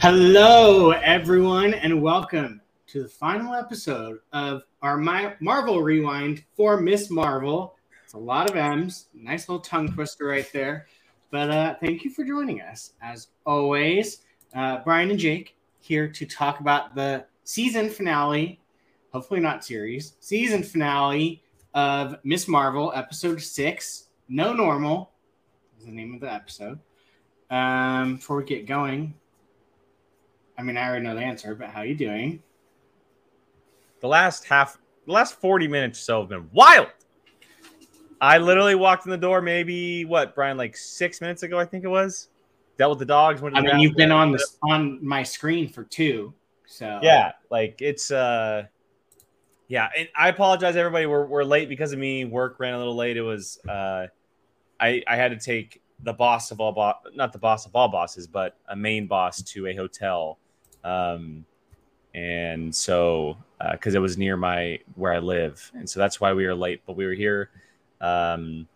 Hello, everyone, and welcome to the final episode of our My- Marvel Rewind for Miss Marvel. It's a lot of M's, nice little tongue twister right there. But uh, thank you for joining us. As always, uh, Brian and Jake here to talk about the season finale, hopefully not series, season finale of Miss Marvel, episode six, No Normal is the name of the episode. Um, before we get going, I mean, I already know the answer, but how you doing? The last half, the last 40 minutes or so have been wild. I literally walked in the door maybe what, Brian, like six minutes ago, I think it was. Dealt with the dogs. Went to I mean, you've been on this on my screen for two, so Yeah, like it's uh yeah, and I apologize everybody. We're we're late because of me. Work ran a little late. It was uh I I had to take the boss of all boss not the boss of all bosses, but a main boss to a hotel. Um and so because it was near my where I live, and so that's why we were late. But we were here. Um,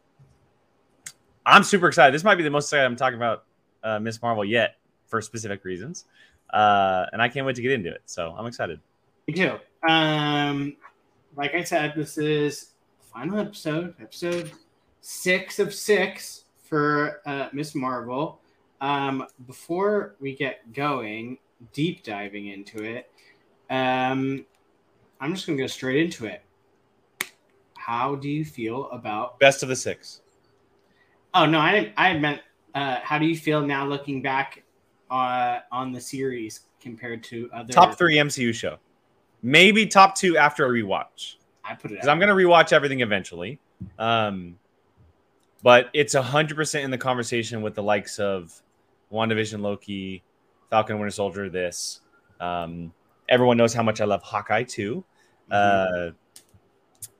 I'm super excited. This might be the most excited I'm talking about uh, Miss Marvel yet for specific reasons, uh, and I can't wait to get into it. So I'm excited. me too. Um, like I said, this is final episode, episode six of six for uh, Miss Marvel. Um, before we get going, deep diving into it, um, I'm just gonna go straight into it. How do you feel about Best of the six. Oh no, I didn't. I meant. Uh, how do you feel now looking back uh, on the series compared to other Top three MCU show, maybe top two after a rewatch. I put it. because I'm gonna rewatch everything eventually. Um, but it's hundred percent in the conversation with the likes of WandaVision, Loki, Falcon, Winter Soldier. This, um, everyone knows how much I love Hawkeye too. Uh,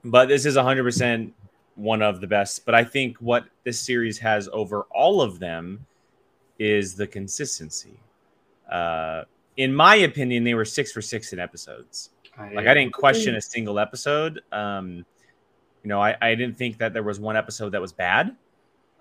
but this is hundred percent one of the best. But I think what this series has over all of them is the consistency. Uh, in my opinion, they were six for six in episodes like I didn't question a single episode. Um, you know, I, I didn't think that there was one episode that was bad.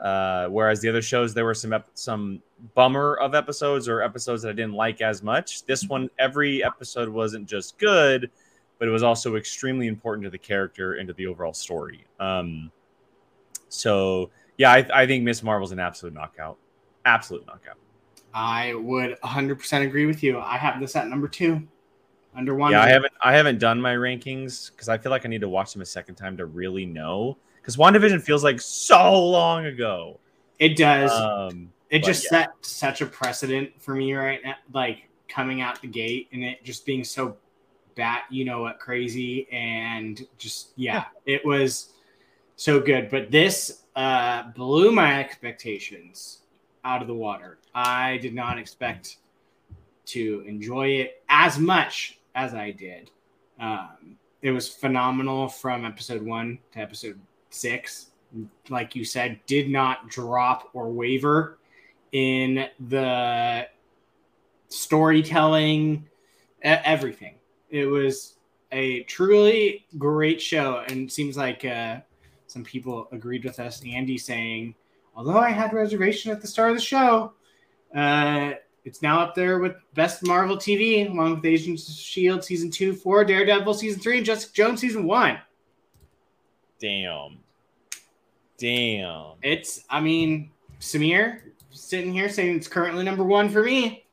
Uh, whereas the other shows, there were some ep- some bummer of episodes or episodes that I didn't like as much. This one, every episode wasn't just good, but it was also extremely important to the character and to the overall story. Um, so yeah, I, I think Miss Marvel's an absolute knockout, absolute knockout. I would 100% agree with you. I have this at number two, under one. Yeah, I haven't I haven't done my rankings because I feel like I need to watch them a second time to really know. Because WandaVision feels like so long ago. It does. Um, it just yeah. set such a precedent for me right now, like coming out the gate and it just being so bat, you know what, crazy and just yeah, it was so good. But this uh, blew my expectations out of the water. I did not expect to enjoy it as much as I did. Um, it was phenomenal from episode one to episode six. Like you said, did not drop or waver in the storytelling, everything. It was a truly great show, and seems like uh, some people agreed with us. Andy saying, although I had reservation at the start of the show, uh, it's now up there with Best Marvel TV, along with Agents of Shield season two, four, Daredevil season three, and Jessica Jones season one. Damn, damn. It's, I mean, Samir sitting here saying it's currently number one for me.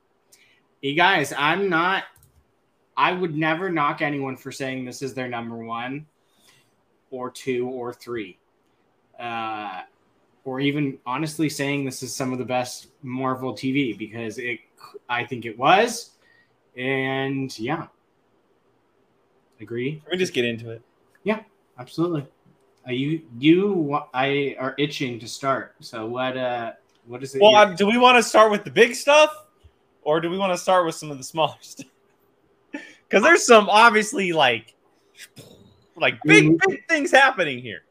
You guys, I'm not, I would never knock anyone for saying this is their number one or two or three. Uh, or even honestly saying this is some of the best Marvel TV because it, I think it was. And yeah, agree. Let me just get into it. Yeah, absolutely. You you I are itching to start. So what uh what is it? Well, uh, do we want to start with the big stuff, or do we want to start with some of the smaller stuff? Because there's some obviously like, like big Mhm. big things happening here.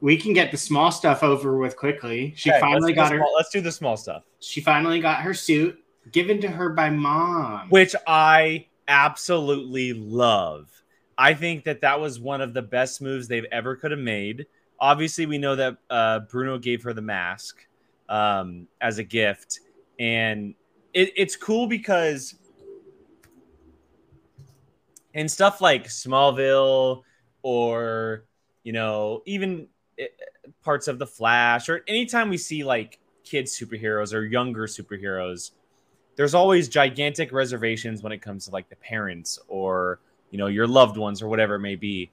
we can get the small stuff over with quickly. She Okay, finally got her. small- let's do the small stuff. She finally got her suit given to her by mom. which I absolutely love. I think that that was one of the best moves they've ever could have made. Obviously, we know that uh, Bruno gave her the mask um, as a gift, and it, it's cool because and stuff like Smallville or you know even eh, parts of the Flash or anytime we see like kids superheroes or younger superheroes, there's always gigantic reservations when it comes to like the parents or you know your loved ones or whatever it may be.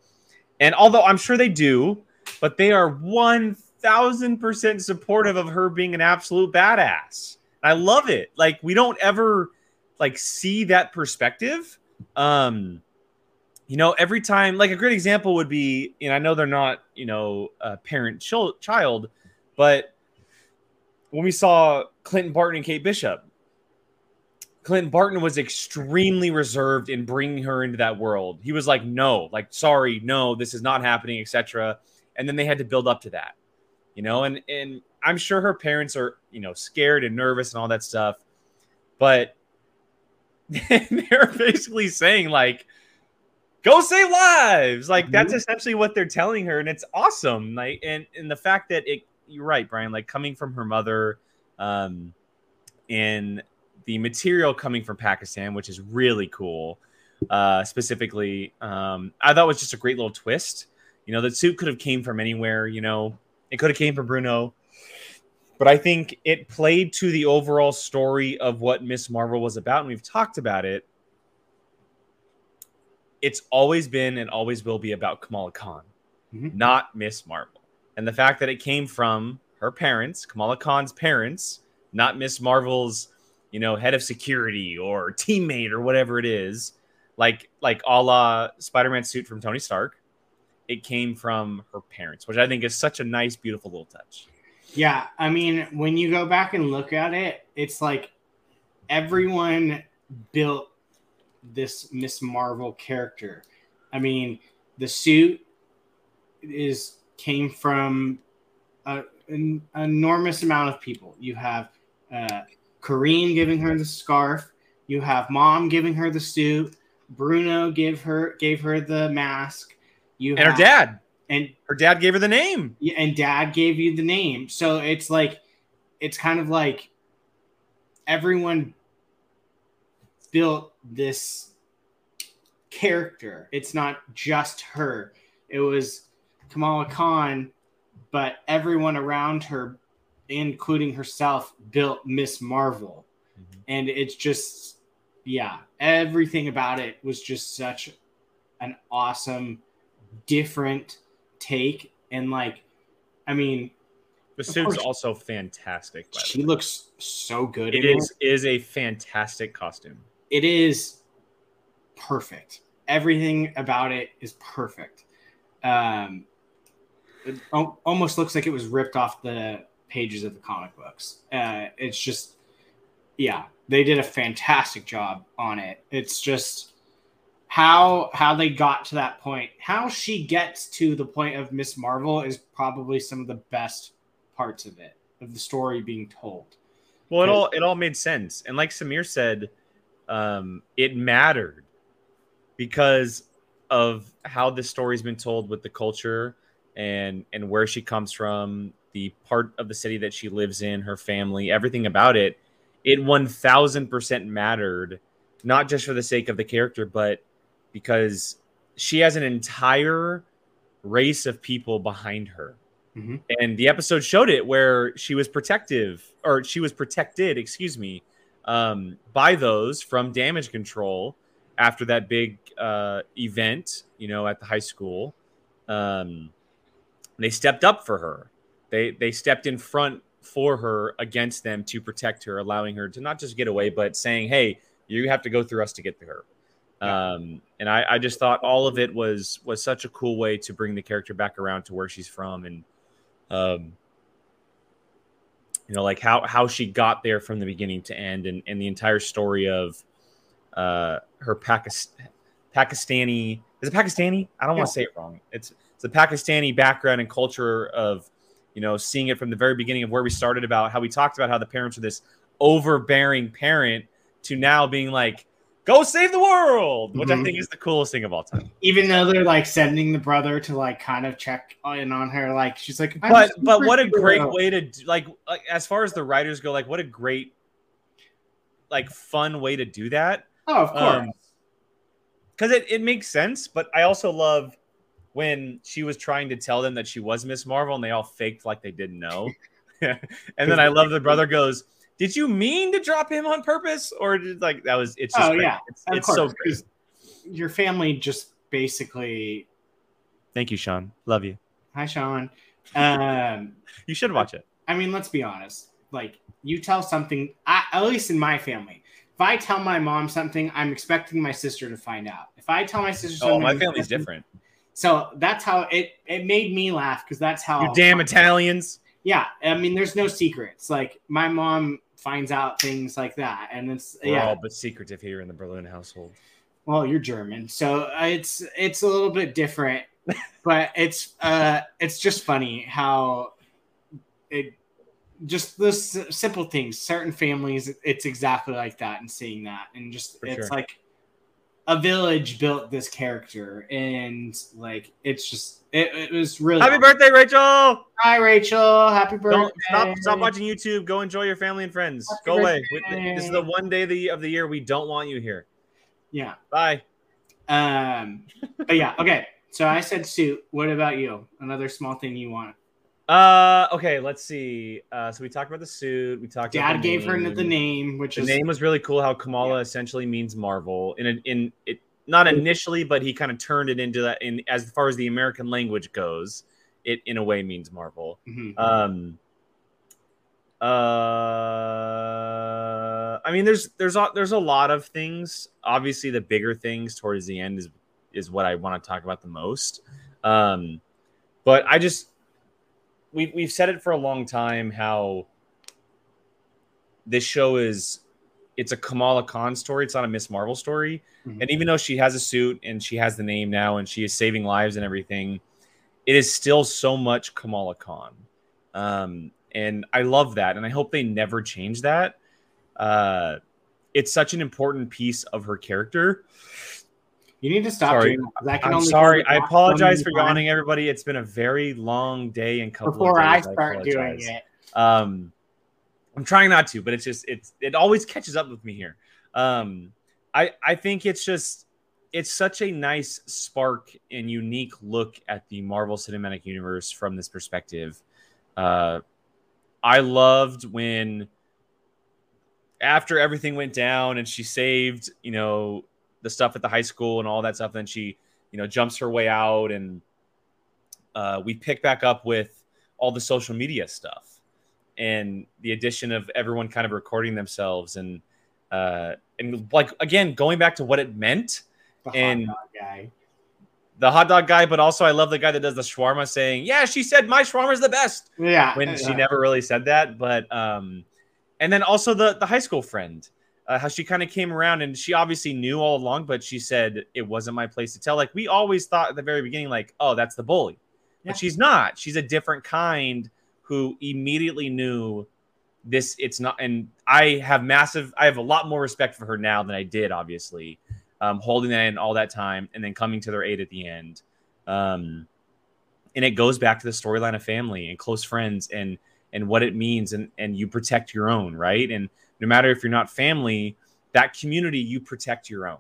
And although I'm sure they do, but they are one thousand percent supportive of her being an absolute badass. I love it. Like we don't ever like see that perspective. Um, you know, every time, like a great example would be, and I know they're not, you know, a parent ch- child, but when we saw Clinton Barton and Kate Bishop, Clinton Barton was extremely reserved in bringing her into that world. He was like, "No, like, sorry, no, this is not happening," etc. And then they had to build up to that, you know. And and I'm sure her parents are, you know, scared and nervous and all that stuff, but they're basically saying like, "Go save lives!" Like mm-hmm. that's essentially what they're telling her, and it's awesome. Like, and and the fact that it, you're right, Brian. Like coming from her mother, um, and the material coming from Pakistan, which is really cool. Uh, specifically, um, I thought was just a great little twist. You know, the suit could have came from anywhere. You know, it could have came from Bruno, but I think it played to the overall story of what Miss Marvel was about, and we've talked about it. It's always been and always will be about Kamala Khan, mm-hmm. not Miss Marvel. And the fact that it came from her parents, Kamala Khan's parents, not Miss Marvel's you know, head of security or teammate or whatever it is, like like a la Spider-Man suit from Tony Stark. It came from her parents, which I think is such a nice, beautiful little touch. Yeah, I mean, when you go back and look at it, it's like everyone built this Miss Marvel character. I mean, the suit is came from a, an enormous amount of people. You have uh, Kareem giving her the scarf. You have mom giving her the suit. Bruno gave her gave her the mask. You and have, her dad and her dad gave her the name. Yeah, and dad gave you the name. So it's like it's kind of like everyone built this character. It's not just her. It was Kamala Khan, but everyone around her including herself, built Miss Marvel. Mm-hmm. And it's just, yeah, everything about it was just such an awesome, different take. And like, I mean, the suit's also fantastic. she looks so good. It is it. is a fantastic costume. It is perfect. Everything about it is perfect. Um, it almost looks like it was ripped off the pages of the comic books. Uh, it's just, yeah, they did a fantastic job on it. It's just how how they got to that point. How she gets to the point of Miss Marvel is probably some of the best parts of it, of the story being told. Well, it all it all made sense, and like Samir said, um, it mattered because of how the story's been told with the culture and and where she comes from the part of the city that she lives in, her family, everything about it, it 1000% mattered, not just for the sake of the character, but because she has an entire race of people behind her. Mm-hmm. And the episode showed it where she was protective, or she was protected, excuse me, um, by those from damage control after that big uh, event, you know, at the high school. Um, they stepped up for her they they stepped in front for her against them to protect her, allowing her to not just get away, but saying, "Hey, you have to go through us to get to her." Yeah. Um, and I, I just thought all of it was was such a cool way to bring the character back around to where she's from, and um, you know, like how how she got there from the beginning to end, and and the entire story of uh, her Pakist- Pakistani is it Pakistani? I don't yeah. want to say it wrong. It's it's a Pakistani background and culture of you know, seeing it from the very beginning of where we started about how we talked about how the parents are this overbearing parent to now being like, go save the world, which mm-hmm. I think is the coolest thing of all time. Even though they're like sending the brother to like kind of check in on her, like she's like, but but what a great way to do, like, like as far as the writers go, like what a great like fun way to do that Oh, of course. Um, because it, it makes sense. But I also love when she was trying to tell them that she was Miss Marvel and they all faked like they didn't know. and then I love the brother goes, Did you mean to drop him on purpose? Or did, like that was it's just Oh, great. yeah, it's, it's course, so great. Your family just basically. Thank you, Sean. Love you. Hi, Sean. Um, You should watch it. I mean, let's be honest. Like, you tell something, I, at least in my family, if I tell my mom something, I'm expecting my sister to find out. If I tell my sister Oh, my family's different. So that's how it it made me laugh because that's how You damn Italians. yeah. I mean, there's no secrets. Like my mom finds out things like that, and it's We're yeah. all but secretive here in the Berlin household. Well, you're German, so uh, it's it's a little bit different, but it's uh it's just funny how it just those simple things. Certain families, it's exactly like that, and seeing that, and just For it's sure. like a village built this character, and like it's just it, it was really Happy birthday, Rachel! Hi, Rachel. Happy birthday. Don't stop stop watching YouTube. Go enjoy your family and friends. Happy Go away. This is the one day of the, of the year we don't want you here. Yeah. Bye. Um. But yeah. Okay. So I said suit. What about you? Another small thing you want? Uh, okay, let's see. Uh, so we talked about the suit. We talked. about Dad the gave her name. the name, which The is name was really cool. How Kamala essentially means Marvel. In a, in it, not initially, but he kind of turned it into that. In as far as the American language goes, it in a way means Marvel. Mhm. Um. Uh, I mean, there's there's a, there's a lot of things. Obviously, the bigger things towards the end is is what I want to talk about the most. Um, but I just we've we've said it for a long time how this show is it's a Kamala Khan story. It's not a Miss Marvel story. Mhm. And even though she has a suit and she has the name now and she is saving lives and everything, it is still so much Kamala Khan. Um, and I love that. And I hope they never change that. Uh, it's such an important piece of her character. You need to stop Sorry. doing that. I only sorry. I you laugh so apologize for yawning, everybody. It's been a very long day and couple Before I start doing it, Um, I'm trying not to, but it's just it's it always catches up with me here. Um, I I think it's just it's such a nice spark and unique look at the Marvel Cinematic Universe from this perspective. Uh, I loved when after everything went down and she saved, you know, the stuff at the high school and all that stuff. Then she, you know, jumps her way out and uh, we pick back up with all the social media stuff and the addition of everyone kind of recording themselves and uh, and like again going back to what it meant the and- hot dog guy. the hot dog guy but also i love the guy that does the shawarma saying yeah she said my shawarma's the best Yeah. when she never really said that but um and then also the the high school friend uh, how she kind of came around and she obviously knew all along but she said it wasn't my place to tell. Like we always thought at the very beginning like oh that's the bully. Yeah. but she's not. She's a different kind who immediately knew this it's not and i have massive i have a lot more respect for her now than i did obviously um, holding that in all that time and then coming to their aid at the end. Um, and it goes back to the storyline of family and close friends and and what it means and and you protect your own right? And no matter if you're not family that community you protect your own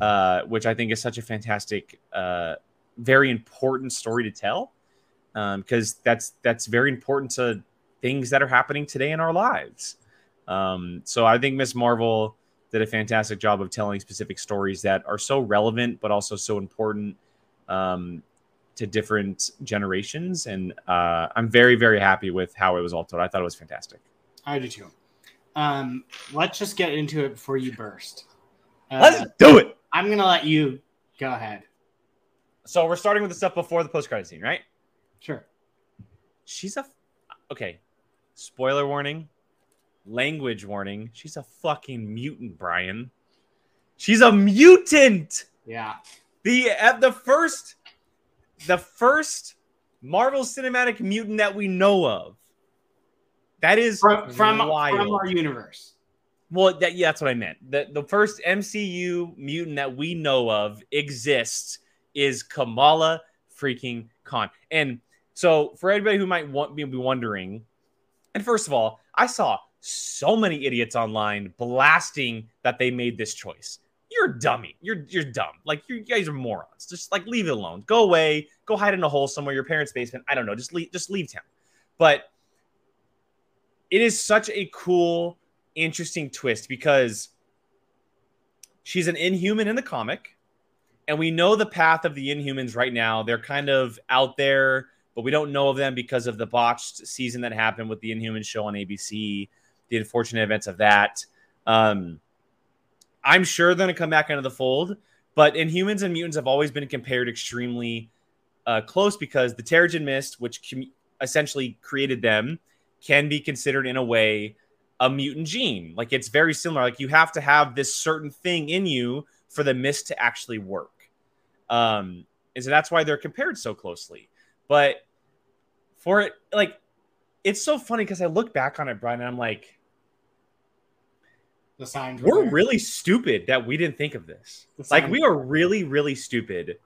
uh, which i think is such a fantastic uh, very important story to tell because that's that's very important to things that are happening today in our lives. Um, so i think miss marvel did a fantastic job of telling specific stories that are so relevant but also so important um, to different generations. And uh, i'm very very happy with how it was all told. I thought it was fantastic. I do too. Um, let's just get into it before you burst. Uh, let's do it I'm gonna let you go ahead. so we're starting with the stuff before the post-credit scene right Sure. she's a okay spoiler warning language warning she's a fucking mutant brian she's a mutant Yeah. the at the first the first marvel cinematic mutant that we know of that is From from, from our universe. well that yeah that's what i meant the, the first mcu mutant that we know of exists is kamala freaking khan and so for anybody who might want be wondering and first of all i saw so many idiots online blasting that they made this choice. You're a dummy. You're you're dumb. Like you guys are morons. Just like leave it alone. Go away. Go hide in a hole somewhere, your parents' basement. I don't know. Just leave just leave town. But it is such a cool, interesting twist because she's an inhuman in the comic, and we know the path of the inhumans right now. They're kind of out there, but we don't know of them because of the botched season that happened with the Inhuman show on ABC, the unfortunate events of that. Um, I'm sure they're going to come back into the fold, but Inhumans and Mutants have always been compared extremely uh, close because the Terrigen Mist, which com- essentially created them, can be considered in a way a mutant gene. Like it's very similar. Like you have to have this certain thing in you for the mist to actually work. Um, and so that's why they're compared so closely. But for it, like, it's so funny because I look back on it, Brian, and I'm like, The signs we're there. really stupid that we didn't think of this. Like we are really, really stupid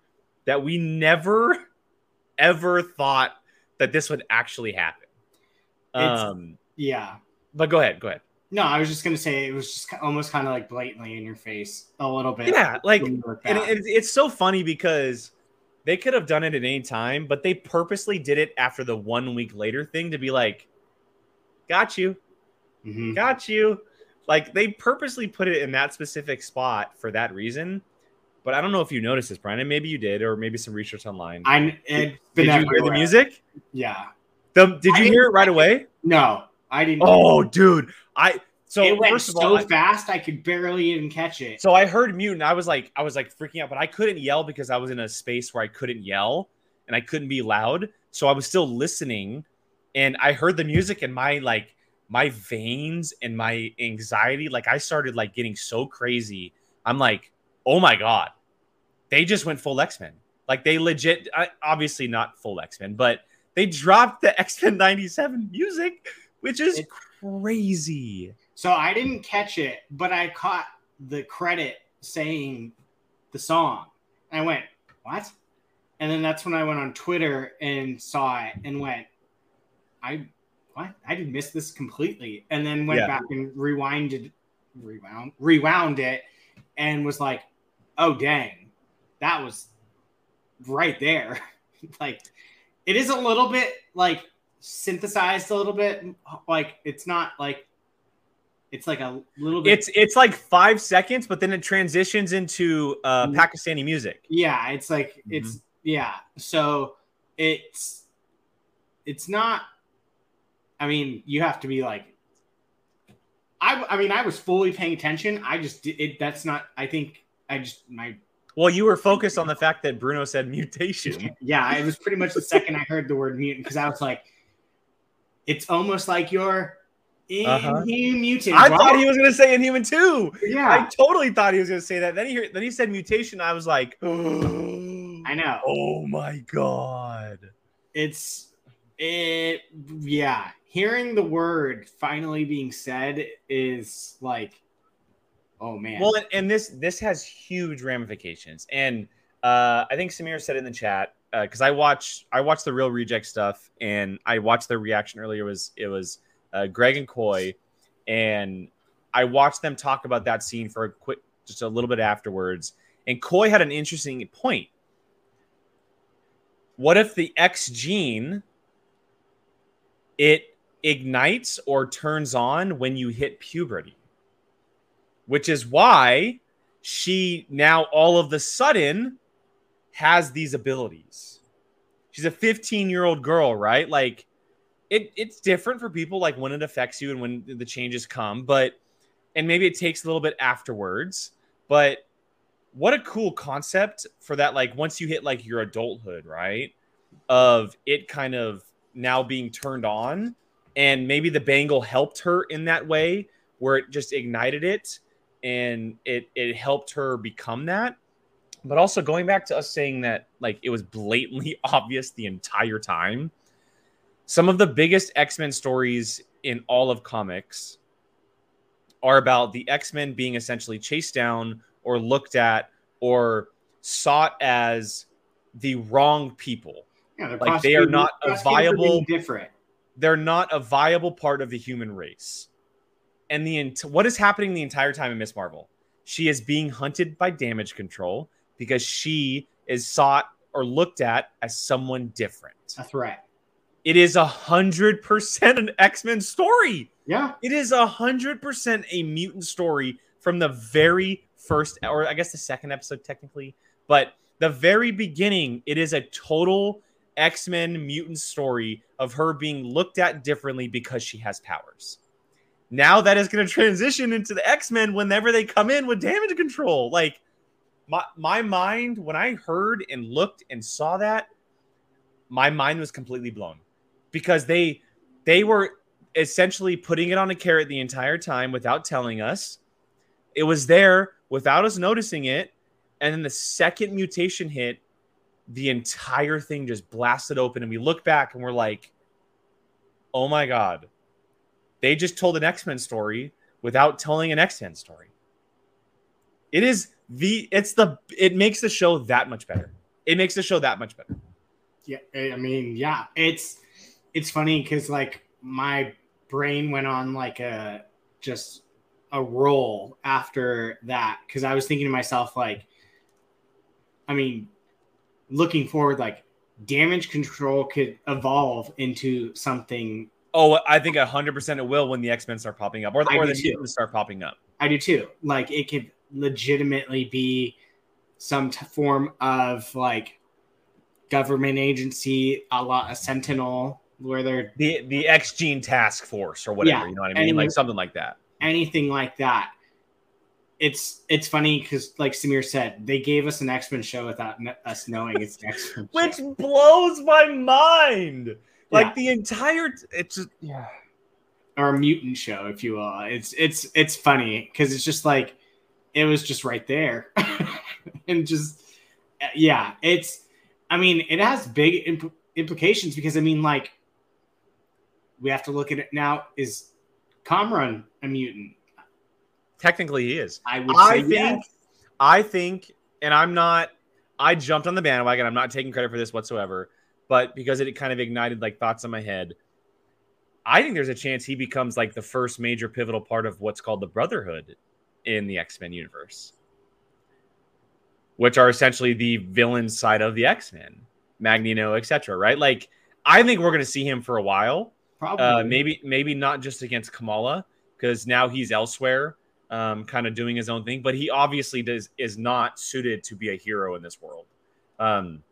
that we never ever thought that this would actually happen. Um, Yeah. but go ahead, go ahead. No, I was just gonna say it was just almost kind of like blatantly in your face a little bit. Yeah, like, when you look and it, it's so funny because they could have done it at any time, but they purposely did it after the one week later thing to be like, "Got you, Mhm. got you." Like they purposely put it in that specific spot for that reason. But I don't know if you noticed this, Brian. And maybe you did, or maybe some research online. I did been you hear the music? Yeah. The, did you hear it right away? No, I didn't. Oh, dude, I so it went first of so all, fast I could barely even catch it. So I heard mutant. I was like, I was like freaking out, but I couldn't yell because I was in a space where I couldn't yell and I couldn't be loud. So I was still listening, and I heard the music, and my like my veins and my anxiety, like I started like getting so crazy. I'm like, oh my god, they just went full X Men. Like they legit, I, obviously not full X Men, but they dropped the X Men '97 music, which is It- crazy. So I didn't catch it, but I caught the credit saying the song. I went, "What?" And then that's when I went on Twitter and saw it and went, "I what? I did miss this completely." And then went Yeah. back and rewinded, rewound, rewound it, and was like, "Oh dang, that was right there." like, it is a little bit like synthesized a little bit, like it's not like it's like a little bit. It's it's like five seconds, but then it transitions into uh, Mhm. Pakistani music. yeah, it's like it's yeah. So it's it's not. I mean, you have to be like. I I mean, I was fully paying attention. I just did it. That's not. I think I just my Well, you were focused on the fact that Bruno said mutation. yeah. It was pretty much the second I heard the word mutant because I was like, it's almost like you're Uh-huh. mutant. I thought he was going to say Inhuman too. yeah. I totally thought he was going to say that. Then he heard, then he said mutation. I was like, I know. oh my god. it's it yeah hearing the word finally being said is like oh man Well, and, and this this has huge ramifications, and uh, I think Samir said in the chat because I watch I watch the Reel Reject stuff, and I watched their reaction earlier. It was it was uh, Greg and Coy, and I watched them talk about that scene for a quick, just a little bit afterwards. And Coy had an interesting point. What if the X gene it ignites or turns on when you hit puberty? Which is why she now all of the sudden has these abilities. She's a 15 year old girl, right? Like it, it's different for people, like when it affects you and when the changes come, but and maybe it takes a little bit afterwards. But what a cool concept for that! Like once you hit like your adulthood, right? Of it kind of now being turned on, and maybe the bangle helped her in that way, where it just ignited it and it it helped her become that. But also going back to us saying that like it was blatantly obvious the entire time some of the biggest x-men stories in all of comics are about the x-men being essentially chased down or looked at or sought as the wrong people. Yeah, like, they are not a prosecuted for being viable- different. they're not a viable part of the human race and the ent- what is happening the entire time in Miss Marvel? She is being hunted by damage control because she is sought or looked at as someone different. A threat. It is a hundred percent an X Men story. Yeah. It is a hundred percent a mutant story from the very first, or I guess the second episode technically, but the very beginning. It is a total X Men mutant story of her being looked at differently because she has powers. Now that is going to transition into the X Men whenever they come in with damage control. Like my my mind when I heard and looked and saw that, my mind was completely blown because they they were essentially putting it on a carrot the entire time without telling us. It was there without us noticing it, and then the second mutation hit, the entire thing just blasted open, and we look back and we're like, "Oh my god!" They just told an X Men story without telling an X Men story. It is the it's the it makes the show that much better. It makes the show that much better. Yeah, I mean, yeah, it's it's funny because like my brain went on like a just a roll after that because I was thinking to myself like, I mean, looking forward, like damage control could evolve into something. Oh, I think hundred percent it will when the X Men start popping up, or, I or the mutants start popping up. I do too. Like it could legitimately be some t- form of like government agency, a lot a Sentinel, where they're The the X Gene Task Force or whatever, Yeah, you know what I mean, like something like that. anything like that. It's it's funny because, like Samir said, they gave us an X Men show without kn- us knowing it's X Men Which blows my mind. Like Yeah. the entire, it's just yeah. or a mutant show, if you will. It's it's it's funny because it's just like it was just right there, and just eh, yeah, it's. I mean, it has big imp- implications because I mean, like, we have to look at it now. Is Kamran a mutant? Technically, he is. I would I say think, yes. I think, and I'm not. I jumped on the bandwagon. I'm not taking credit for this whatsoever, but because it kind of ignited like thoughts in my head, I think there's a chance he becomes like the first major pivotal part of what's called the Brotherhood in the X Men universe, which are essentially the villain side of the X Men, Magneto, etc. Right? Like, I think we're going to see him for a while. probably Uh, maybe maybe not just against Kamala because now he's elsewhere, um, kind of doing his own thing. But he obviously does is not suited to be a hero in this world. Um,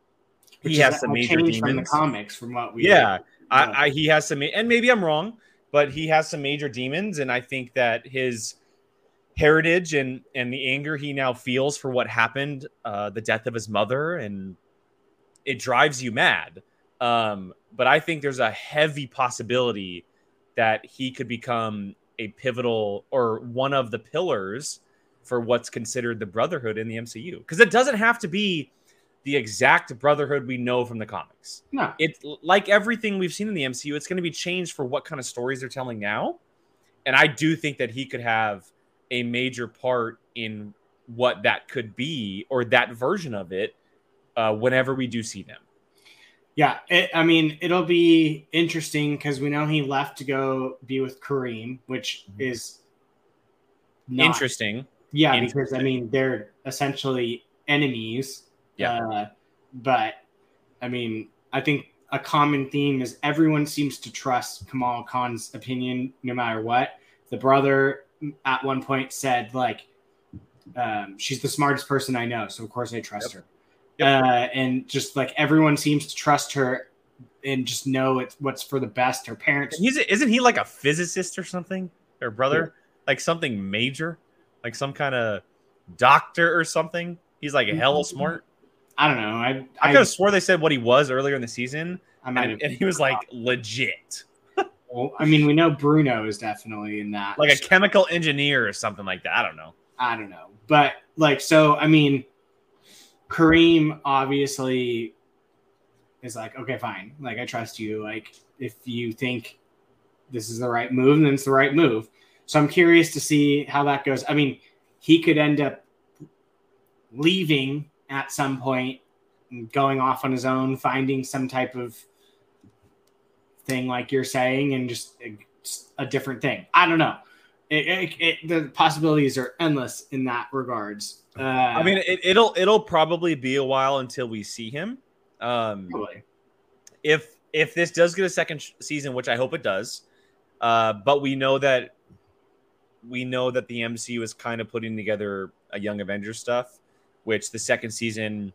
he has some major change from the demons. comics from what we yeah, Yeah. I, I he has some, and maybe I'm wrong, but he has some major demons, and I think that his heritage and and the anger he now feels for what happened, uh, the death of his mother, and it drives you mad. Um, but I think there's a heavy possibility that he could become a pivotal or one of the pillars for what's considered the brotherhood in the MCU. Because it doesn't have to be the exact brotherhood we know from the comics no it's like everything we've seen in the MCU, it's going to be changed for what kind of stories they're telling now. And I do think that he could have a major part in what that could be or that version of it uh, whenever we do see them. Yeah, it, I mean, it'll be interesting because we know he left to go be with Kareem, which is not, Interesting. Yeah, because I mean they're essentially enemies. Yeah. Uh, but I mean, I think a common theme is everyone seems to trust Kamal Khan's opinion no matter what. The brother at one point said like, um, "She's the smartest person I know, so of course I trust her." Yep. Uh, and just like everyone seems to trust her and just know it's what's for the best. Her parents, He's isn't he like a physicist or something? Or brother? Like something major? Like some kind of doctor or something? He's like hella smart. I don't know. I I I, could have swore they said what he was earlier in the season, I might and, and he was like legit. Well, I mean, we know Bruno is definitely in that. like a chemical engineer or something like that. I don't know. I don't know. But like so I mean Kareem obviously is like, okay, fine. Like I trust you. Like if you think this is the right move, then it's the right move. So I'm curious to see how that goes. I mean, he could end up leaving at some point going off on his own, finding some type of thing like you're saying, and just a, a different thing. I don't know. it, it, it, the possibilities are endless in that regards. Uh, I mean, it, will it'll probably be a while until we see him. Um, probably. If if this does get a second season, which I hope it does, uh, but we know that we know that the MCU is kind of putting together a Young Avengers stuff, which the second season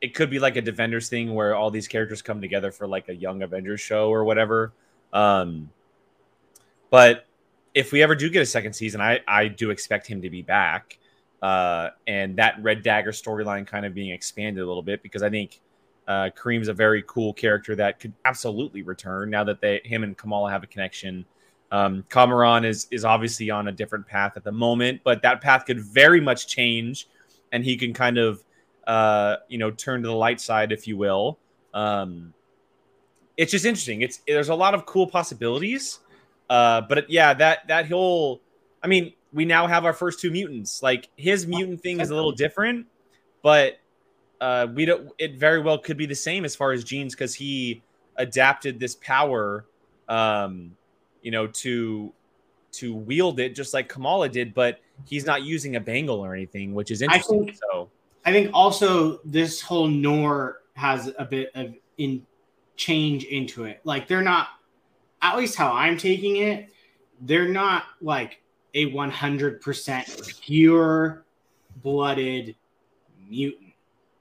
it could be like a Defenders thing where all these characters come together for like a Young Avengers show or whatever. Um, but if we ever do get a second season, I I do expect him to be back, uh, and that Red Dagger storyline kind of being expanded a little bit because I think uh, Kareem's a very cool character that could absolutely return now that they him and Kamala have a connection. Um, Kamran is is obviously on a different path at the moment, but that path could very much change, and he can kind of uh, you know turn to the light side, if you will. Um, it's just interesting. It's there's a lot of cool possibilities, uh, but yeah, that that whole, I mean, we now have our first two mutants. Like his mutant thing is a little different, but uh, we don't. It very well could be the same as far as genes because he adapted this power, um, you know, to to wield it just like Kamala did, but he's not using a bangle or anything, which is interesting. I think, so I think also this whole Noor has a bit of in change into it. Like they're not, at least how I'm taking it, they're not like a 100% pure blooded mutant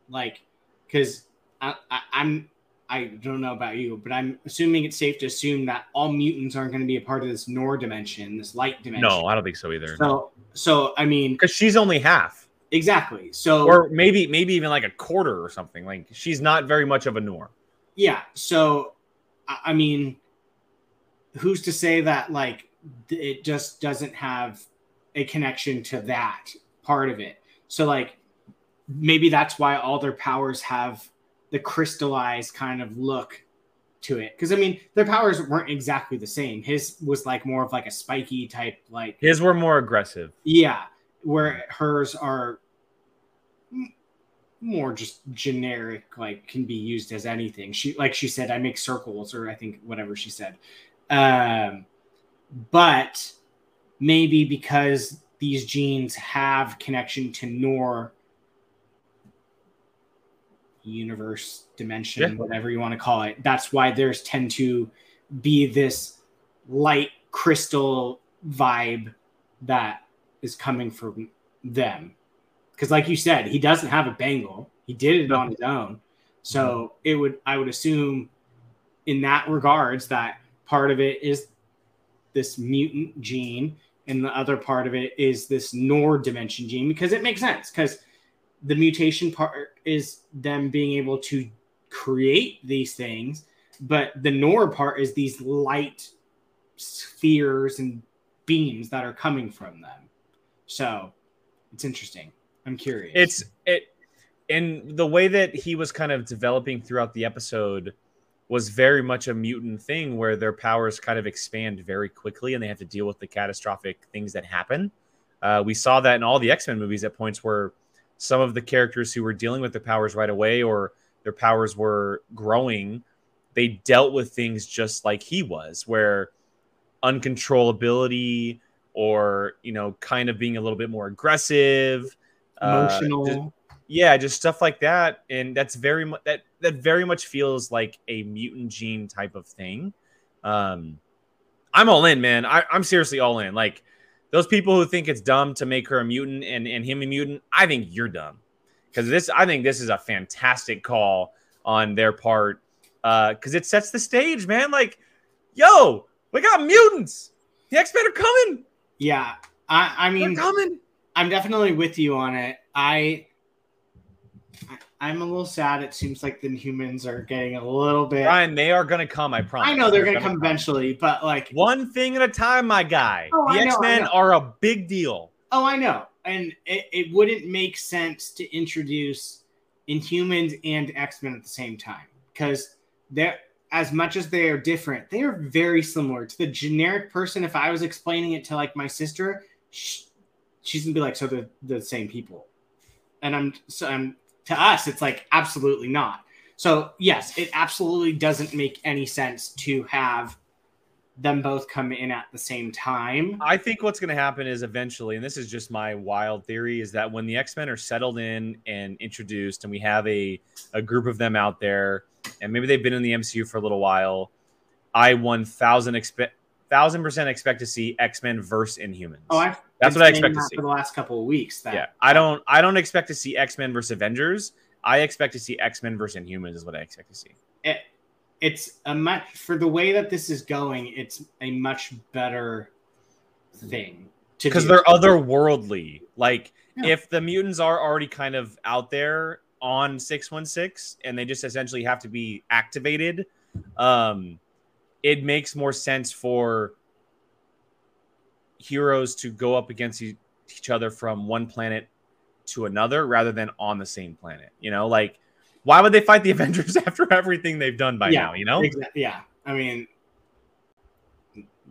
like, because I, I, I'm I don't know about you, but I'm assuming it's safe to assume that all mutants aren't going to be a part of this Noor dimension, this light dimension. No, I don't think so either. So, so I mean, because she's only half. Exactly. So, or maybe, maybe even like a quarter or something. Like she's not very much of a Noor. Yeah. So, I mean, who's to say that like it just doesn't have a connection to that part of it? So, like, maybe that's why all their powers have the crystallized kind of look to it. Because i mean their powers weren't exactly the same. His was like more of like a spiky type like his were more aggressive. Yeah where hers are more just generic like can be used as anything. She like she said i make circles or i think whatever she said. Um but maybe because these genes have connection to Noor universe, dimension, yeah. whatever you want to call it. That's why there's tend to be this light crystal vibe that is coming from them. Because, like you said, he doesn't have a bangle. He did it on his own. So mm-hmm. it would, I would assume, in that regards, that part of it is this mutant gene, and the other part of it is this Noor dimension gene. Because it makes sense. Because the mutation part is them being able to create these things, but the Noor part is these light spheres and beams that are coming from them. So it's interesting. I'm curious. It's it and the way that he was kind of developing throughout the episode was very much a mutant thing where their powers kind of expand very quickly and they have to deal with the catastrophic things that happen. Uh, we saw that in all the X Men movies at points where some of the characters who were dealing with their powers right away or their powers were growing, they dealt with things just like he was, where uncontrollability or you know, kind of being a little bit more aggressive, uh, emotional. Uh, just, yeah, just stuff like that, and that's very much that that very much feels like a mutant gene type of thing. Um, I'm all in, man. I, I'm seriously all in. Like those people who think it's dumb to make her a mutant and, and him a mutant, I think you're dumb. Because this, I think this is a fantastic call on their part. Because uh, it sets the stage, man. Like, yo, we got mutants. The X Men are coming. Yeah, I, I mean, They're coming. I'm definitely with you on it. I I'm a little sad. It seems like the humans are getting a little bit. Ryan, they are going to come. I promise. I know they're, they're going to come, come eventually, but like one thing at a time, my guy. Oh, the X Men are a big deal. Oh, I know, and it, it wouldn't make sense to introduce Inhumans and X Men at the same time because they're as much as they are different, they are very similar to the generic person. If I was explaining it to like my sister, she, she's gonna be like, "So they're, they're the same people," and I'm so I'm to us, it's like absolutely not. So yes, it absolutely doesn't make any sense to have them both come in at the same time. I think what's going to happen is eventually, and this is just my wild theory, is that when the X Men are settled in and introduced, and we have a a group of them out there, and maybe they've been in the MCU for a little while, I one thousand expect thousand percent expect to see X Men versus Inhumans. Oh, I've That's what I expect to see. for the last couple of weeks. That yeah, I don't I don't expect to see X Men versus Avengers. I expect to see X Men versus Inhumans is what I expect to see. it, it's a much for the way that this is going. It's a much better thing to because they're otherworldly. Like Yeah. if the mutants are already kind of out there on six one six, and they just essentially have to be activated, um, it makes more sense for heroes to go up against e- each other from one planet to another rather than on the same planet. You know, like why would they fight the Avengers after everything they've done by Yeah, now? You know, Exa- yeah. I mean,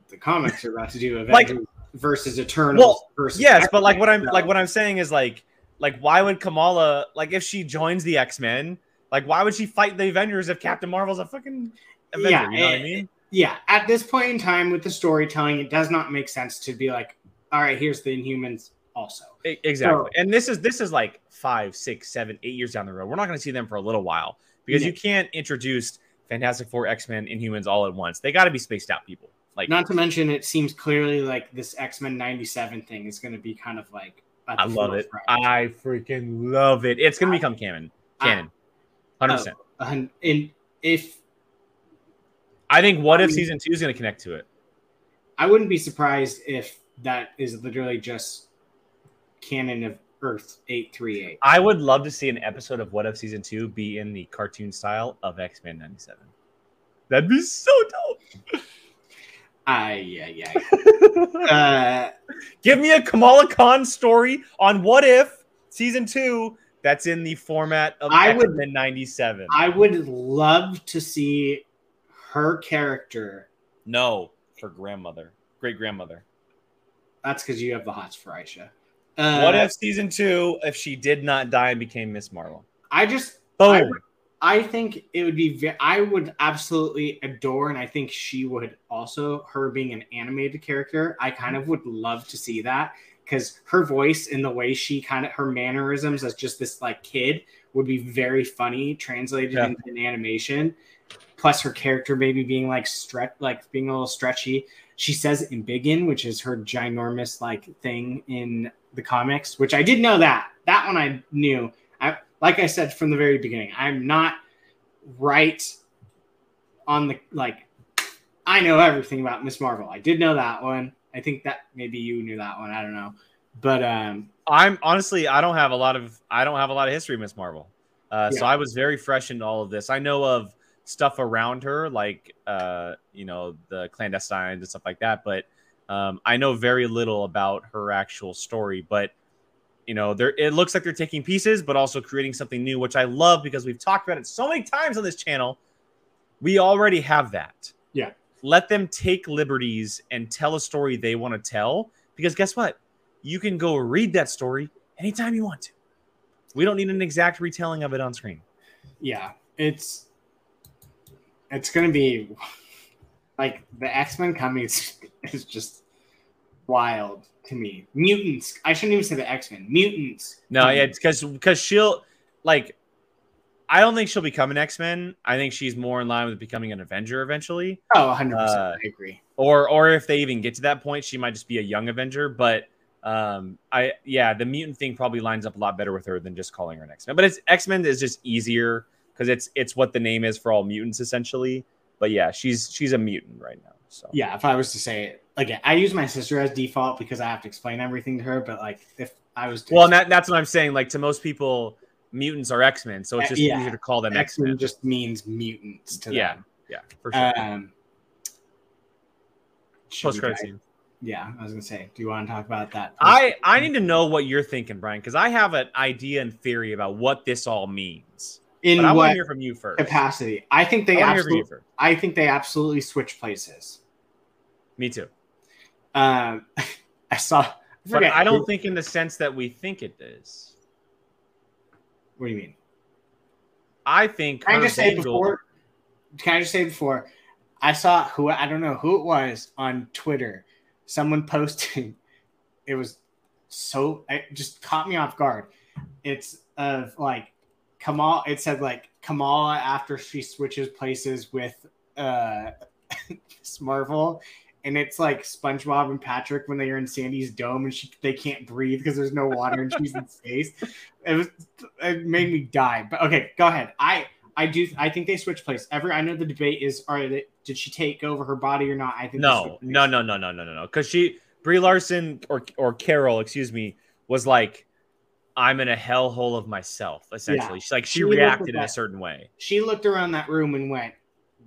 the comics are about to do Like- Avengers versus Eternals Well, versus yes but like what i'm so- like what i'm saying is like like why would kamala like if she joins the x-men like why would she fight the avengers if captain marvel's a fucking avenger Yeah, you know what i it- mean yeah. At this point in time with the storytelling, it does not make sense to be like, all right, here's the Inhumans also. Exactly and this is this is like five six seven eight years down the road we're not going to see them for a little while because Yeah. you can't introduce fantastic four x-men inhumans all at once they got to be spaced out people like Not to mention, it seems clearly like this X Men '97 thing is going to be kind of like. i love it i freaking love it it's going to become canon canon 100% And and if i think what I if mean- season two is going to connect to it I wouldn't be surprised if that is literally just canon of Earth eight three eight. I would love to see an episode of What If Season 2 be in the cartoon style of X Men 97. That'd be so dope. Ah, yeah, yeah. uh, Give me a Kamala Khan story on What If Season 2 that's in the format of I X would- Men 97. I would love to see her character. no, her grandmother, great grandmother. That's because you have the hots for Aisha. Uh, what if Season 2 if she did not die and became Miss Marvel? I just I Boom. would- I think it would be. Ve- I would absolutely adore, and I think she would also. Her being an animated character, I kind of would love to see that because her voice and the way she kind of her mannerisms as just this like kid would be very funny translated Yeah. into an animation. Plus, her character maybe being like stretch, like being a little stretchy. She says "embiggen," which is her ginormous like thing in the comics, which I did know that. That one I knew. I like I said from the very beginning, I'm not right on the like I know everything about Miss Marvel. I did know that one. I think that maybe you knew that one. I don't know. But um I'm honestly, I don't have a lot of, I don't have a lot of history, Miss Marvel. Uh, So I was very fresh into all of this. I know of stuff around her, like uh, you know, the clandestines and stuff like that, but um, I know very little about her actual story. But you know, there it looks like they're taking pieces, but also creating something new, which I love because we've talked about it so many times on this channel. We already have that. Yeah. Let them take liberties and tell a story they want to tell. Because guess what? You can go read that story anytime you want to. We don't need an exact retelling of it on screen. yeah, it's it's gonna be like the X-Men coming is, is just wild to me. Mutants. I shouldn't even say the X-Men. Mutants. No, yeah, it's because because she'll like. I don't think she'll become an X Men. I think she's more in line with becoming an Avenger eventually, Oh, 100 percent Uh, I agree. or or if they even get to that point, she might just be a young Avenger. But um, I yeah, the mutant thing probably lines up a lot better with her than just calling her an X Men. But it's X Men is just easier because it's it's what the name is for all mutants essentially. But yeah, she's she's a mutant right now. So Yeah, if I was to say it again, I use my sister as default because I have to explain everything to her. But like, if I was to Well, that, that's what I'm saying. Like to most people, mutants are X Men, so it's Uh, just yeah. easier to call them X X-Men just means mutants to Yeah, them. Yeah, for sure. Um, Post credit scene. Yeah, I was gonna say, do you want to talk about that? I I need to know what you're thinking, Brian, because I have an idea and theory about what this all means. In But I want what to hear from you first. capacity? I think they I want hear from you absolutely. I think they absolutely switch places. Me too. Um, I saw. I But I don't who- think in the sense that we think it is. What do you mean? I think. Can I just say before? Can I just say before? I saw who I don't know who it was on Twitter. Someone posted. It was so it just caught me off guard. It's of like Kamal. It said like Kamala after she switches places with uh Marvel, and it's like SpongeBob and Patrick when they are in Sandy's dome and she they can't breathe because there's no water and she's in space. It was it made me die. But okay, go ahead. I I do I think they switch place. Every I know the debate is are they did she take over her body or not? I think no, no, no, no, no, no, no, no. Because she Brie Larson or or Carol, excuse me, was like, I'm in a hellhole of myself. Essentially, yeah. she's like she, she reacted in a certain way. She looked around that room and went,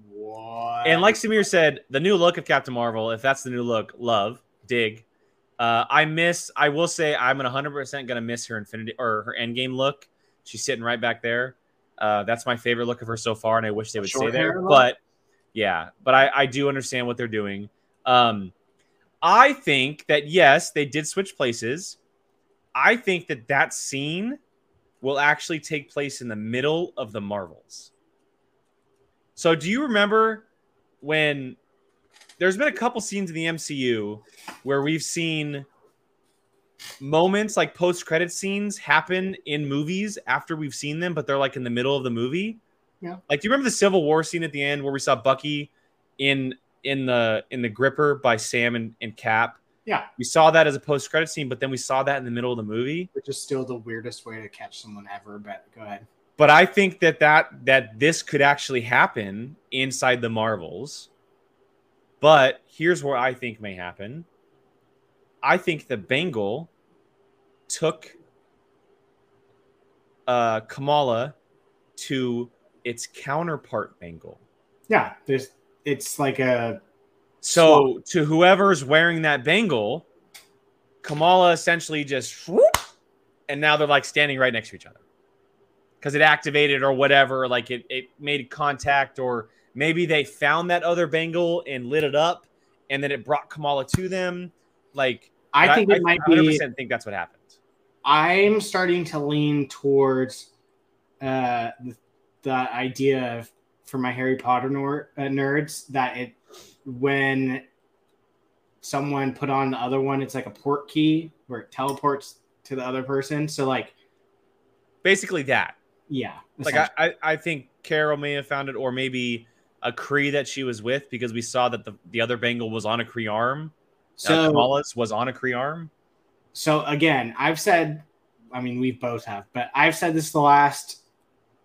"What?" And like Samir said, the new look of Captain Marvel, if that's the new look, love, dig. Uh, I miss. I will say I'm 100 percent gonna miss her Infinity or her Endgame look. She's sitting right back there. Uh, that's my favorite look of her so far, and I wish they would stay there. But yeah, but I, I do understand what they're doing. Um, I think that yes, they did switch places. I think that that scene will actually take place in the middle of the Marvels. So, do you remember when there's been a couple scenes in the MCU where we've seen moments like post credit scenes happen in movies after we've seen them, but they're like in the middle of the movie? Yeah. Like, do you remember the Civil War scene at the end where we saw Bucky in in the in the gripper by Sam and, and Cap? Yeah. We saw that as a post credit scene, but then we saw that in the middle of the movie. Which is still the weirdest way to catch someone ever, but go ahead. But I think that that that this could actually happen inside the Marvels. But here's where I think may happen. I think the bangle took uh, Kamala to its counterpart bangle. Yeah, there's it's like a so swap. to whoever's wearing that bangle, Kamala essentially just whoop, and now they're like standing right next to each other because it activated or whatever, like it it made contact or maybe they found that other bangle and lit it up, and then it brought Kamala to them. Like I think I, it I might 100% be. Think that's what happened. I'm starting to lean towards uh, the, the idea of for my Harry Potter nor- uh, nerds that it when someone put on the other one, it's like a port key where it teleports to the other person. So like basically that. Yeah. Like I, I, think Carol may have found it, or maybe a Kree that she was with because we saw that the, the other Bangle was on a Kree arm. So uh, Kamala's was on a Kree arm. So again, I've said, I mean, we've both have, but I've said this the last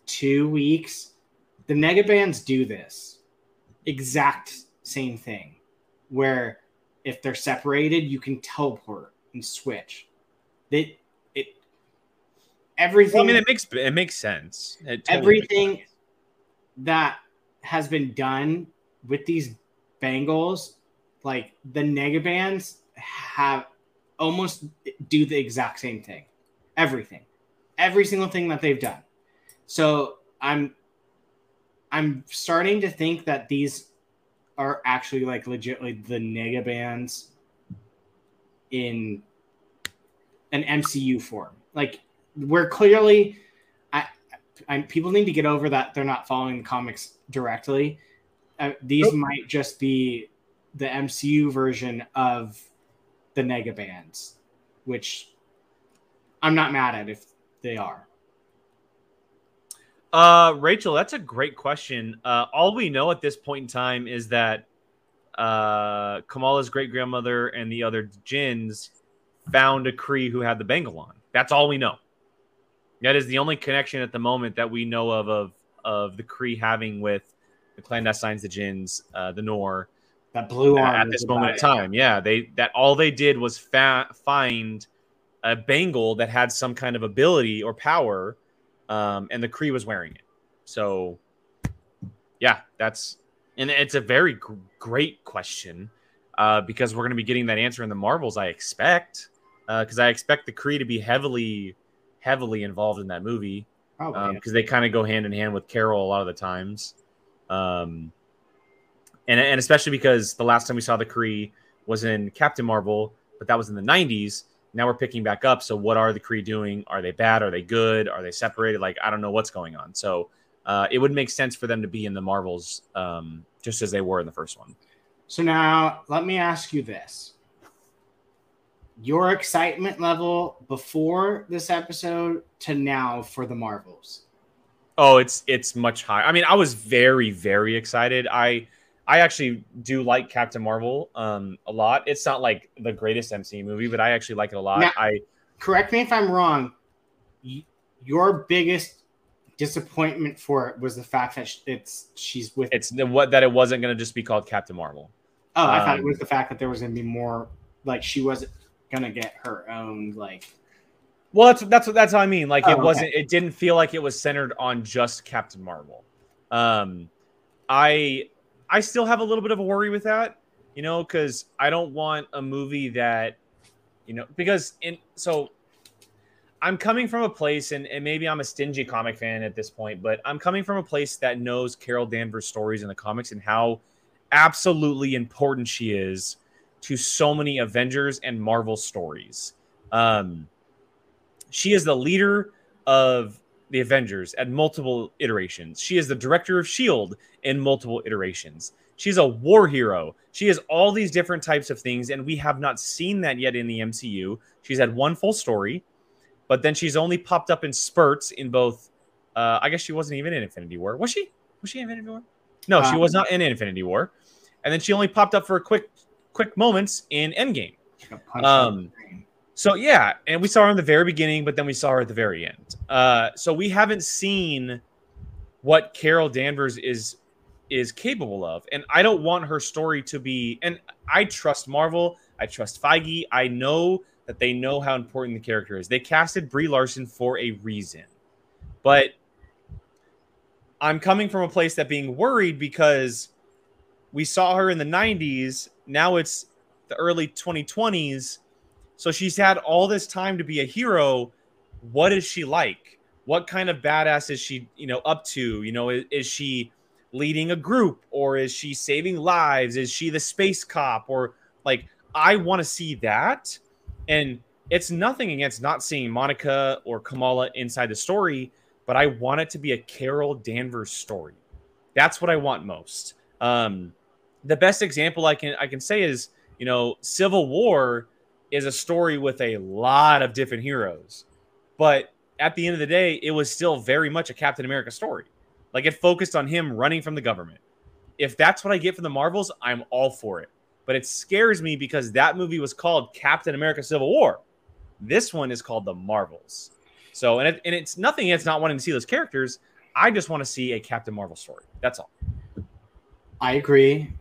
two weeks the negabands do this exact same thing where if they're separated you can teleport and switch. It it everything well, i mean it makes it makes sense. It totally everything makes sense. that has been done with these bangles like the negabands have almost do the exact same thing. Everything. Every single thing that they've done. So i'm I'm starting to think that these are actually like legitly the nega bands in an MCU form. Like we're clearly I, I people need to get over that they're not following the comics directly. Uh, these nope. might just be the MCU version of the nega bands, which I'm not mad at if they are. Uh, Rachel, that's a great question. Uh, all we know at this point in time is that uh, Kamala's great grandmother and the other Jins found a Kree who had the bangle on. That's all we know. That is the only connection at the moment that we know of of, of the Kree having with the clandestines, the Jins, uh, the Noor. That blue arm at this moment in time. Yeah, they that all they did was fa- find a bangle that had some kind of ability or power um, and the Kree was wearing it. So, yeah, that's and it's a very g- great question uh, because we're going to be getting that answer in the Marvels. I expect because uh, I expect the Kree to be heavily, heavily involved in that movie because um, they kind of go hand in hand with Carol a lot of the times. Um, and and especially because the last time we saw the Kree was in Captain Marvel, but that was in the '90s. Now we're picking back up. So what are the Kree doing? Are they bad? Are they good? Are they separated? Like I don't know what's going on. So uh, it would make sense for them to be in the Marvels um, just as they were in the first one. So now let me ask you this. Your excitement level before this episode to now for the Marvels. Oh, it's it's much higher. I mean, I was very very excited. I I actually do like Captain Marvel um a lot. It's not like the greatest MCU movie, but I actually like it a lot. Now- I Correct me if I'm wrong. Your biggest disappointment for it was the fact that it's she's with. it's the, what that it wasn't going to just be called Captain Marvel. oh, I thought it um, was the fact that there was going to be more. Like she wasn't going to get her own like. Well, that's that's what that's what I mean. Like Oh, it wasn't. It didn't feel like it was centered on just Captain Marvel. Um, I I still have a little bit of a worry with that, you know, because I don't want a movie that, you know, because in so. I'm coming from a place, and, and maybe I'm a stingy comic fan at this point, but I'm coming from a place that knows Carol Danvers' stories in the comics and how absolutely important she is to so many Avengers and Marvel stories. Um, she is the leader of the Avengers at multiple iterations. She is the director of S.H.I.E.L.D. in multiple iterations. She's a war hero. She has all these different types of things, and we have not seen that yet in the MCU. She's had one full story, but then she's only popped up in spurts in both. Uh, I guess she wasn't even in Infinity War. Was she? Was she in Infinity War? No, she Uh, was not in Infinity War. And then she only popped up for a quick, quick moments in Endgame. Um, in the brain. So yeah, and we saw her in the very beginning, but then we saw her at the very end. Uh, so we haven't seen what Carol Danvers is is capable of, and I don't want her story to be. And I trust Marvel. I trust Feige. I know that they know how important the character is. They casted Brie Larson for a reason, but I'm coming from a place that being worried because we saw her in the 90s. Now it's the early 2020s. So she's had all this time to be a hero. What is she like? What kind of badass is she, you know, up to? You know, is, is she leading a group or is she saving lives? Is she the space cop or like I want to see that. And it's nothing against not seeing Monica or Kamala inside the story, but I want it to be a Carol Danvers story. That's what I want most. Um, the best example I can I can say is you know Civil War is a story with a lot of different heroes, but at the end of the day, it was still very much a Captain America story. Like it focused on him running from the government. If that's what I get from the Marvels, I'm all for it. But it scares me because that movie was called Captain America Civil War. This one is called The Marvels. So, and, it, and it's nothing against not wanting to see those characters. I just want to see a Captain Marvel story. That's all. I agree.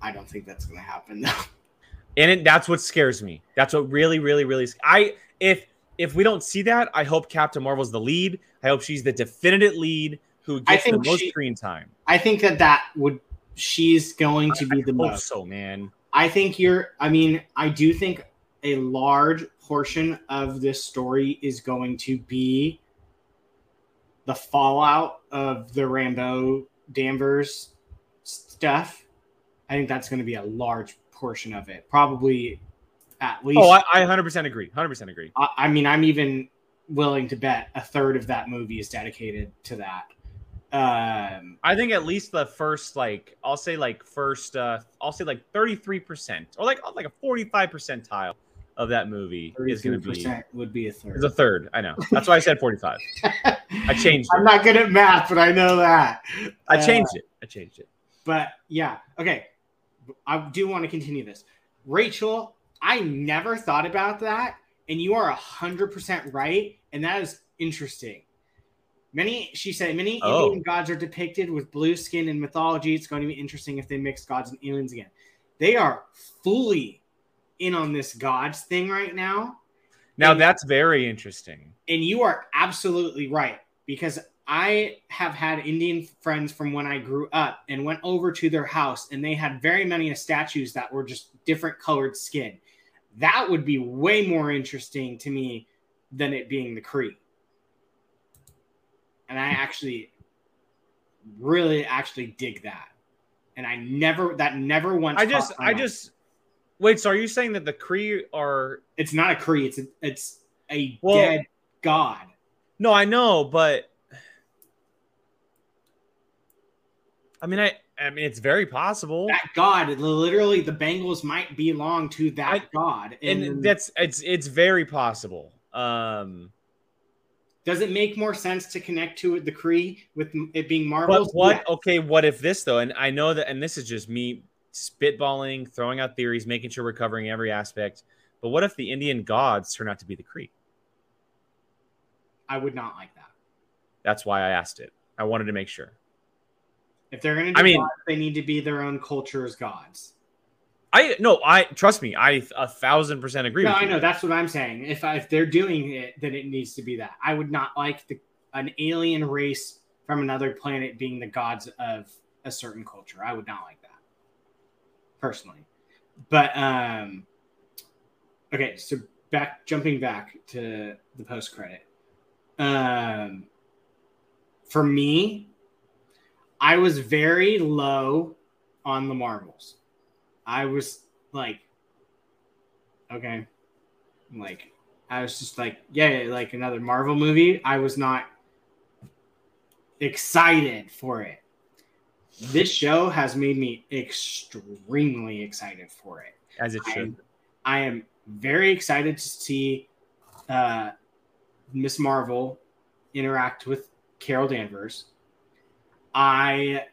I don't think that's going to happen though. and it, that's what scares me. That's what really, really, really. I if if we don't see that, I hope Captain Marvel's the lead. I hope she's the definitive lead who I gets the most she- screen time. I think that that would she's going to be the Hope most. so, man. I think you're. I mean, I do think a large portion of this story is going to be the fallout of the Rambeau Danvers stuff. I think that's going to be a large portion of it. Probably at least. Oh, I, I 100% agree. 100% agree. I, I mean, I'm even willing to bet a third of that movie is dedicated to that. Um, I think at least the first, like, I'll say like first, uh, I'll say like 33% or like like a 45 percentile of that movie is going to be would be a is third. a third. I know. That's why I said 45. I changed It. I'm not good at math, but I know that. I Uh, changed it. I changed it. But yeah, okay. I do want to continue this. Rachel, I never thought about that, and you are hundred percent right, and that is interesting. Many, she said, many Oh. Indian gods are depicted with blue skin in mythology. It's going to be interesting if they mix gods and aliens again. They are fully in on this gods thing right now, Now and- that's very interesting. and you are absolutely right because I have had Indian friends from when I grew up and went over to their house and they had very many statues that were just different colored skin. That would be way more interesting to me than it being the Kree. And I actually really actually dig that. And I never that never once I just, I mind. just wait. So are you saying that the Kree are? it's not a Kree, it's a, it's a Well- dead god. No, I know, but I mean, I I mean, it's very possible. that god literally the bangles might belong to that I- god and and that's it's it's very possible. Um, does it make more sense to connect to the Kree with it being but what? Okay, what if this though? And I know that, and this is just me spitballing, throwing out theories, making sure we're covering every aspect. But what if the Indian gods turn out to be the Kree? i would not like that That's why I asked it. I wanted to make sure. If they're gonna I mean- gods, they need to be their own culture's gods I no, I trust me. I a thousand percent agree. no i know that's what i'm saying if I, if they're doing it then it needs to be that i would not like the an alien race from another planet being the gods of a certain culture i would not like that personally but um okay so back jumping back to the post credit um for me i was very low on the marvels i was like okay. Like i was just like yeah like another marvel movie. I was not excited for it. This show has made me extremely excited for it. As it I should. am, I am very excited to see uh, Miss Marvel interact with Carol Danvers. I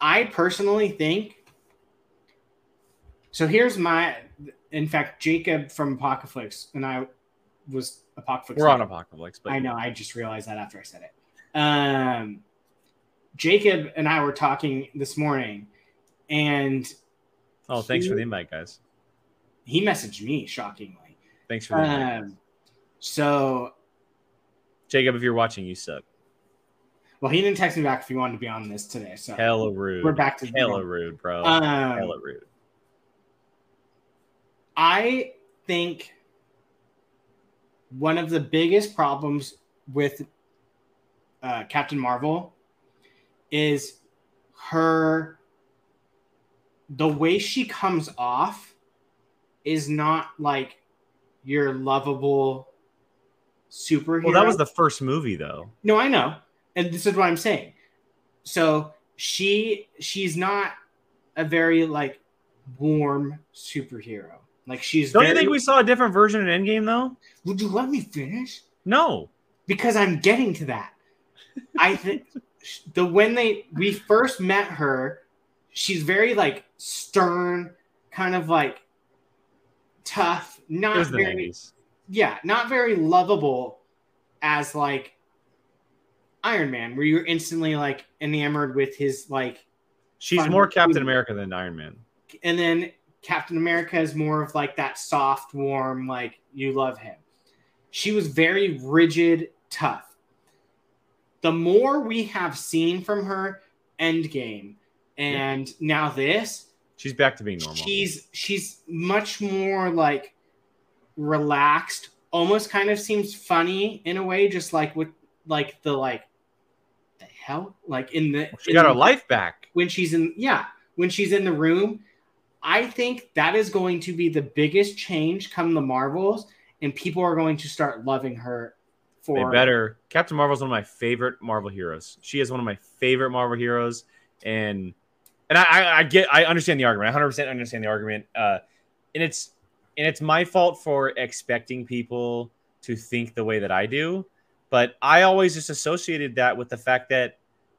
I personally think so. Here's my, in fact, Jacob from Apocalypse and I was Apocalypse. We're on Apocalypse, but I know. I just realized that after I said it. Um, Jacob and I were talking this morning, and Oh, thanks for the invite, guys. he messaged me shockingly. Thanks for the invite. Um, so, Jacob, if you're watching, you suck. Well, he didn't text me back if he wanted to be on this today. So Hella rude. we're back to Hella rude, bro. Um, Hella rude. I think one of the biggest problems with uh, Captain Marvel is her the way she comes off is not like your lovable superhero. Well, that was the first movie, though. No, I know. And this is what I'm saying. So she she's not a very like warm superhero. Like she's Don't very, you think we saw a different version in Endgame, though? Would you let me finish? No. Because I'm getting to that. I think the when they we first met her, she's very like stern, kind of like tough, not very 90s. yeah, not very lovable as like Iron Man, where you're instantly like enamored with his like, She's more Captain America than Iron Man. and then Captain America is more of like that soft, warm, like you love him. She was very rigid, tough. The more we have seen from her, Endgame, and now this, She's back to being normal. she's she's much more like relaxed almost kind of seems funny in a way just like with like the like hell like in the she in got her life back. when she's in yeah when she's in the room i think that is going to be the biggest change come the marvels and people are going to start loving her They for better. Captain Marvel is one of my favorite Marvel heroes. She is one of my favorite Marvel heroes, and and I, I, get, I understand the argument. I 100 percent understand the argument. Uh, and it's and it's my fault for expecting people to think the way that I do, but I always just associated that with the fact that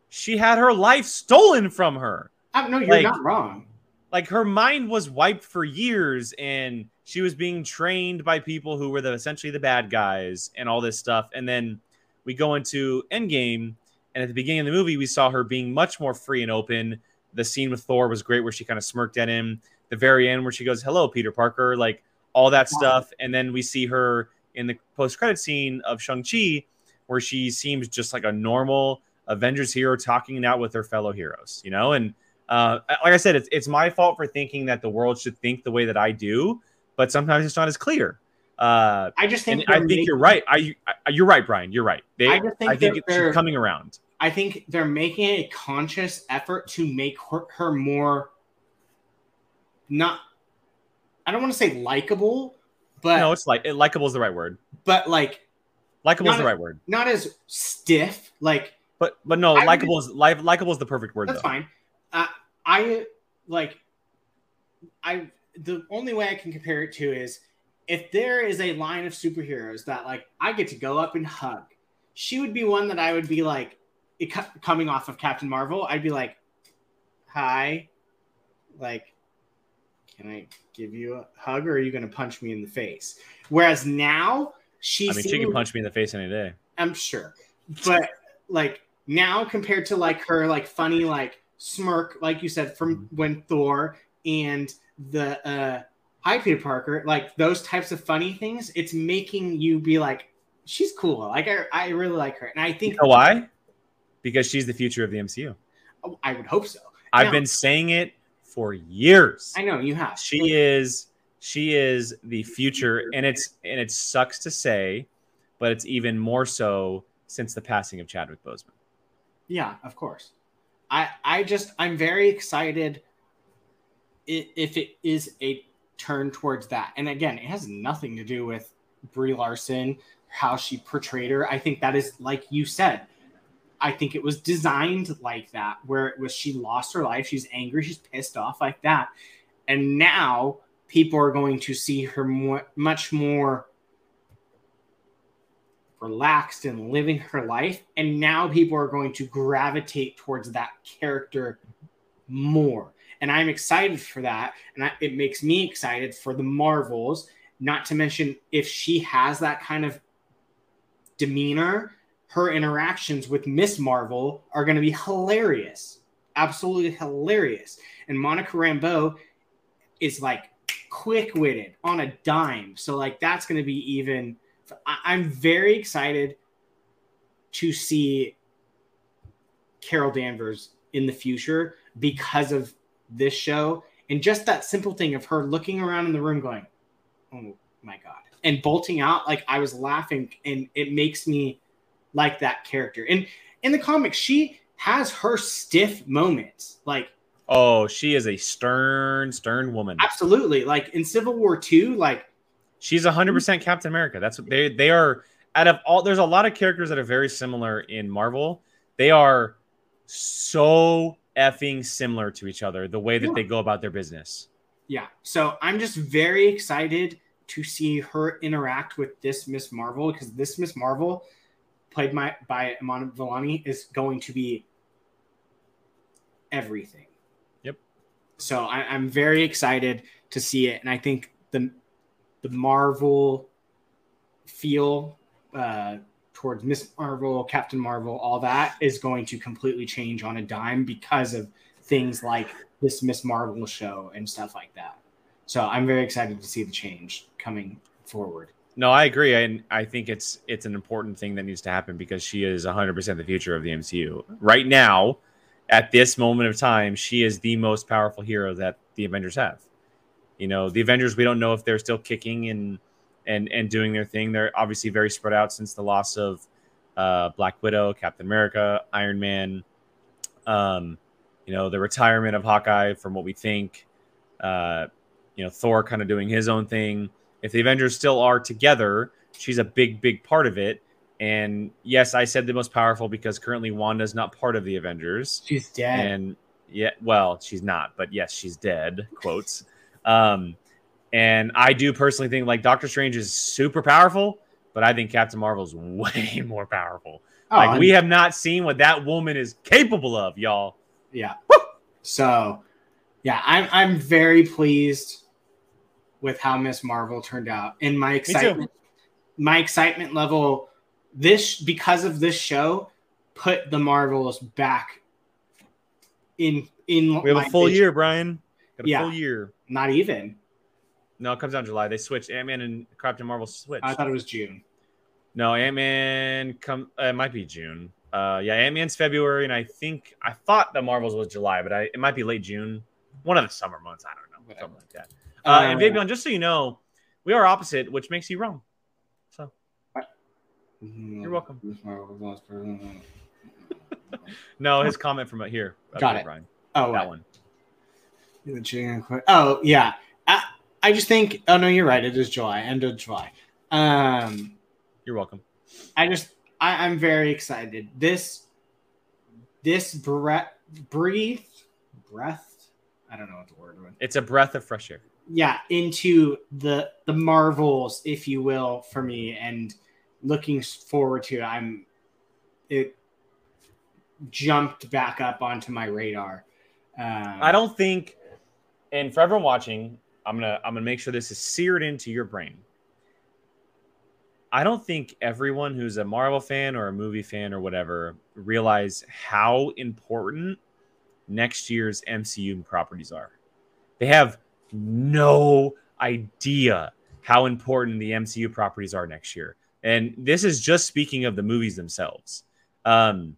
she had her life stolen from her. I, no you're like- not wrong. like her mind was wiped for years and she was being trained by people who were the essentially the bad guys and all this stuff. And then we go into endgame and at the beginning of the movie we saw her being much more free and open. The scene with thor was great where she kind of smirked at him. The very end where she goes hello peter parker like all that stuff. And then we see her in the post-credit scene of shang-chi where she seems just like a normal avengers hero talking it out with her fellow heroes you know and uh, like I said, it's it's my fault for thinking that the world should think the way that I do, but sometimes it's not as clear. Uh, i just think I think making- you're right. I, I you're right, Brian. You're right. They, I just think, I think that it, they're- coming around. I think they're making a conscious effort to make her, her more not I don't want to say likable, but no, it's like it, likable is the right word. but like Likable is the right word. not as stiff. Like But but no, likable is li- likable is the perfect word. that's though. fine. I, I like I the only way I can compare it to is if there is a line of superheroes that like I get to go up and hug, she would be one that I would be like it, coming off of Captain Marvel. I'd be like, "Hi, like, can I give you a hug, or are you going to punch me in the face?" Whereas now she, I mean, she can punch me in the face any day. I'm sure, but like now compared to like her like funny like smirk, like you said from when Thor and the uh hi Peter Parker, like those types of funny things, it's making you be like, she's cool. Like I, I really like her, and I think you know why? Because she's the future of the MCU. Oh, I would hope so. I've now, been saying it for years. I know you have. She is she is the future, and it's and it sucks to say, but it's even more so since the passing of Chadwick Boseman. Yeah, of course. I I just I'm very excited if it is a turn towards that. And again, it has nothing to do with Brie Larson, how she portrayed her. I think that is like you said. I think it was designed like that, where it was she lost her life, she's angry, she's pissed off like that, and now people are going to see her more, much more relaxed and living her life. And now people are going to gravitate towards that character more. And I'm excited for that. And I, it makes me excited for the Marvels, not to mention if she has that kind of demeanor, her interactions with Miss Marvel are going to be hilarious. Absolutely hilarious. And Monica Rambeau is like quick witted on a dime. So, like, that's going to be even I'm very excited to see Carol Danvers in the future because of this show and just that simple thing of her looking around in the room going, "Oh my god," and bolting out. Like I was laughing, and it makes me like that character. And in the comics, she has her stiff moments, like. Oh, she is a stern, stern woman. Absolutely. Like in Civil War 2, like She's 100% Captain America. That's what they they are out of all there's a lot of characters that are very similar in Marvel. They are so effing similar to each other the way that yeah. they go about their business. Yeah. So I'm just very excited to see her interact with this Miss Marvel because this Miss Marvel played my by Iman Vellani is going to be everything. So I, I'm very excited to see it. And I think the the Marvel feel uh, towards Miss Marvel, Captain Marvel, all that is going to completely change on a dime because of things like this Miss Marvel show and stuff like that. So I'm very excited to see the change coming forward. No, I agree, and I think it's it's an important thing that needs to happen because she is 100% the future of the MCU. Right now, at this moment of time, she is the most powerful hero that the Avengers have. You know, the Avengers, we don't know if they're still kicking and and and doing their thing. They're obviously very spread out since the loss of uh, Black Widow, Captain America, Iron Man. Um, you know, the retirement of Hawkeye, from what we think. Uh, you know, Thor kind of doing his own thing. If the Avengers still are together, she's a big, big part of it. And yes, I said the most powerful because currently Wanda's not part of the Avengers. She's dead. And yeah, well, she's not, but yes, she's dead. Quotes. Um, and I do personally think like Doctor Strange is super powerful, but I think Captain Marvel is way more powerful. Oh, like we have not seen what that woman is capable of, y'all. Yeah. Woo! So, yeah, I'm I'm very pleased with how Miss Marvel turned out, and my excitement, my excitement level this because of this show put the Marvels back in in. We have a full vision. year, Brian. Got a yeah. full year. Not even. No, it comes out in July. They switched. Ant Man and Captain Marvel switched. I thought it was June. No, Ant Man come. Uh, it might be June. Uh, yeah, Ant Man's February, and I think I thought the Marvels was July, but I, it might be late June. One of the summer months. I don't know. Whatever. Something like that. Uh, and Vivian, just so you know, we are opposite, which makes you wrong. So you're welcome. no, his comment from here. Got it, Brian. Oh, that right. one. Oh yeah, I, I just think. Oh no, you're right. It is July, end of July. Um, you're welcome. I just I, I'm very excited. This this breath breathe breath. I don't know what the word was. It's a breath of fresh air. Yeah, into the the Marvels, if you will, for me, and looking forward to. It, I'm it jumped back up onto my radar. Um, I don't think, and for everyone watching, I'm gonna I'm gonna make sure this is seared into your brain. I don't think everyone who's a Marvel fan or a movie fan or whatever realize how important next year's MCU properties are. They have no idea how important the MCU properties are next year. And this is just speaking of the movies themselves. Um,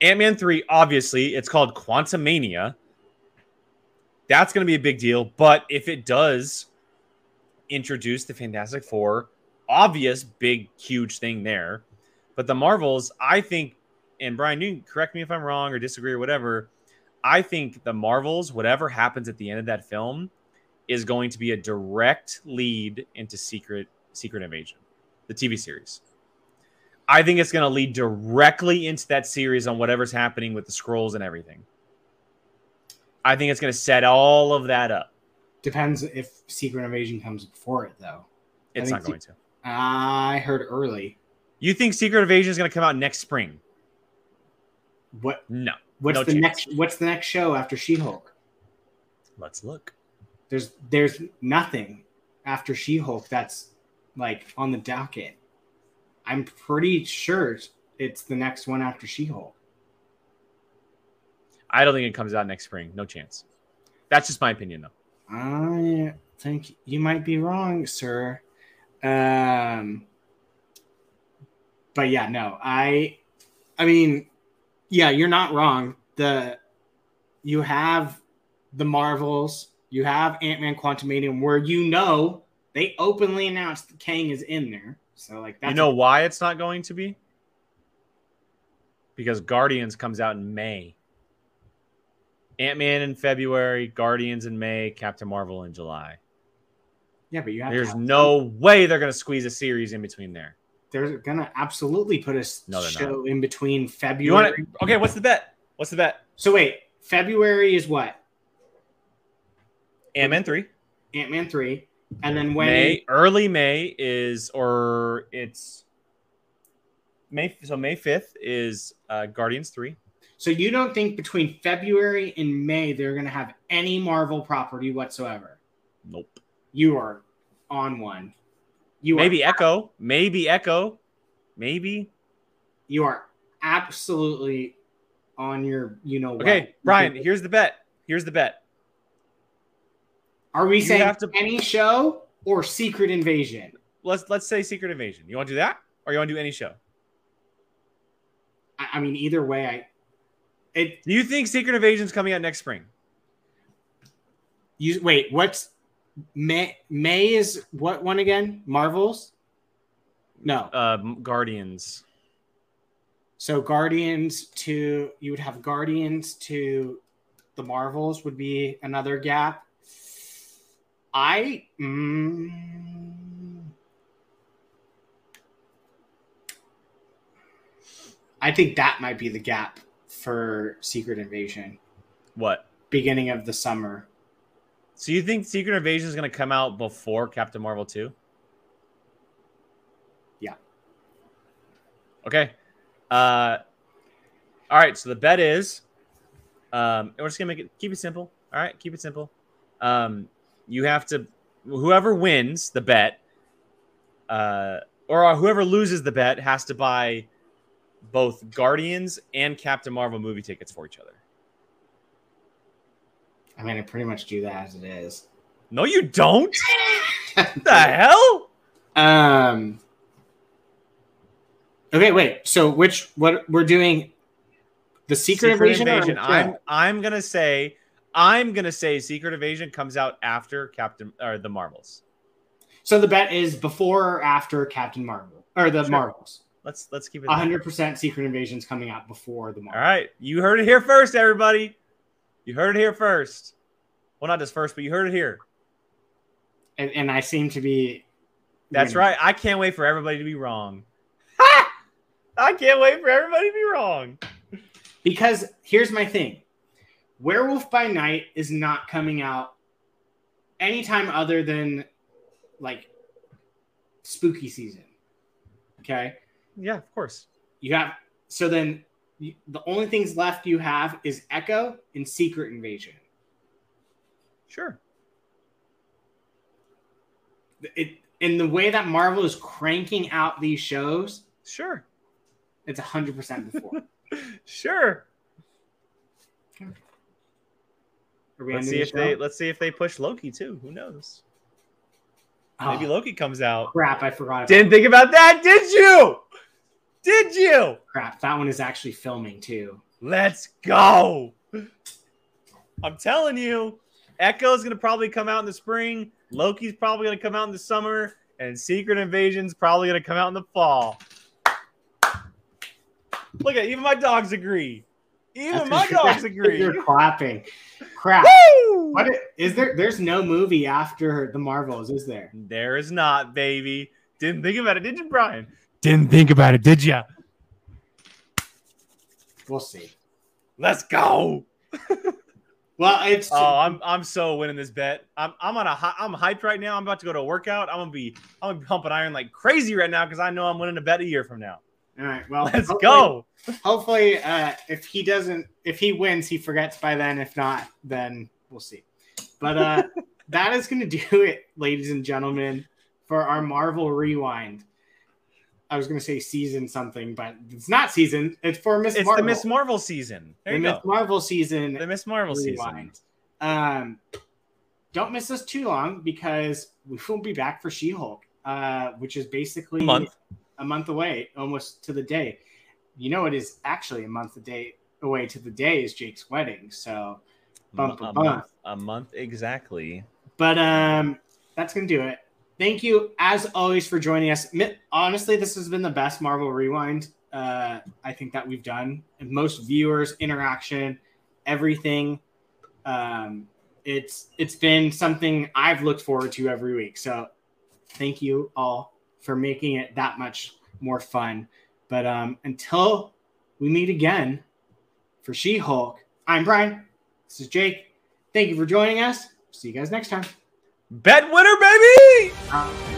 Ant Man 3, obviously, it's called Quantumania. That's going to be a big deal. But if it does introduce the Fantastic Four, obvious, big, huge thing there. But the Marvels, I think, and Brian, you correct me if I'm wrong or disagree or whatever. I think the Marvels, whatever happens at the end of that film, is going to be a direct lead into Secret Secret Invasion, the TV series. I think it's going to lead directly into that series on whatever's happening with the scrolls and everything. I think it's going to set all of that up. Depends if Secret Invasion comes before it, though. It's not going to. I heard early. You think Secret Invasion is going to come out next spring? What? No. What's no the chance. next? What's the next show after She Hulk? Let's look. There's there's nothing after She Hulk that's like on the docket. I'm pretty sure it's the next one after She Hulk. I don't think it comes out next spring. No chance. That's just my opinion, though. I think you might be wrong, sir. Um, but yeah, no, I, I mean, yeah, you're not wrong. The you have the Marvels, you have Ant Man Quantumanium, where you know they openly announced Kang is in there. So like that's you know why it's not going to be? Because Guardians comes out in May. Ant Man in February, Guardians in May, Captain Marvel in July. yeah, but you have There's to have, no way they're going to squeeze a series in between there. they're gonna absolutely put a No, show in between February. want to? Okay, what's the bet? What's the bet? So wait, February is what? Ant Man three. Ant Man three, and then when May early May is or it's May. So May fifth is uh, Guardians three. So you don't think between February and May they're going to have any Marvel property whatsoever? Nope. You are on one. You Maybe are, Echo. Maybe Echo. Maybe. you are absolutely on your. You know. Okay, what. Brian. Here's the bet. Here's the bet. Are we you saying to- any show or Secret Invasion? Let's let's say Secret Invasion. You want to do that, or you want to do any show? I, I mean, either way, I. It Do you think Secret Invasion's coming out next spring? you wait. What's May? May is what one again? Marvels. No. Um, Guardians. So Guardians to you would have Guardians to the Marvels would be another gap. I mm, I think that might be the gap for Secret Invasion, What? beginning of the summer. So you think Secret Invasion is going to come out before Captain Marvel two? Yeah. Okay. Uh, all right. So the bet is, um, and we're just gonna make it keep it simple. All right, keep it simple. Um, you have to whoever wins the bet, uh, or whoever loses the bet has to buy both Guardians and Captain Marvel movie tickets for each other. I mean, I pretty much do that as it is. No, you don't. What the hell? Um. Okay, wait. So which what we're doing? The Secret, Invasion. or- I'm I'm gonna say I'm gonna say Secret Invasion comes out after Captain or the Marvels. So the bet is before or after Captain Marvel or the Sure. Marvels. Let's let's keep it. hundred percent Secret Invasion's coming out before the All Marvel. right, you heard it here first, everybody. You heard it here first. Well, not just first, but you heard it here. And, and I seem to be. That's winning. right. I can't wait for everybody to be wrong. I can't wait for everybody to be wrong. Because here's my thing: Werewolf by Night is not coming out anytime other than like spooky season. Okay. Yeah, of course. You have so then you, the only things left you have is Echo and Secret Invasion. Sure. It in the way that Marvel is cranking out these shows, Sure. it's hundred percent before. Sure. Are we Let's see if they let's see if they push Loki too. Who knows? Oh, Maybe Loki comes out. crap! I forgot. About Didn't think about that, did you? Did you? crap. That one is actually filming too. Let's go. I'm telling you, Echo's gonna probably come out in the spring. Loki's probably gonna come out in the summer, and Secret Invasion's probably gonna come out in the fall. Look at even my dogs agree. Even That's my dogs agree. You're clapping. Crap. Woo! What i- is there? There's no movie after the Marvels, is there? There is not, baby. Didn't think about it, did you, Brian? Didn't think about it, did you? We'll see. Let's go. Well, it's Oh, I'm I'm so winning this bet. I'm I'm on a hi- I'm hyped right now. I'm about to go to a workout. I'm gonna be I'm gonna be pumping iron like crazy right now because I know I'm winning a bet a year from now. All right. Well, Let's hopefully- go. Hopefully, uh, if he doesn't, if he wins, he forgets by then. If not, then we'll see. But uh, that is going to do it, ladies and gentlemen, for our Marvel Rewind. I was going to say season something, but it's not season. It's for Miss Marvel. It's Marvel. the Miss Marvel season. There The Miss go. Marvel season. The Miss Marvel season. Rewind. Um, don't miss us too long because we won't be back for She-Hulk, uh, which is basically A month. A month away, almost to the day. You know, it is actually a month a day away to the day is Jake's wedding. So, Bum, a, bum, month, a month exactly. but um, that's gonna do it. Thank you as always for joining us. Honestly, this has been the best Marvel Rewind uh, I think that we've done. Most viewers, interaction, everything. Um, it's it's been something I've looked forward to every week. So thank you all for making it that much more fun. But um, until we meet again for She Hulk, I'm Brian. This is Jake. Thank you for joining us. See you guys next time. Bet winner, baby. Uh,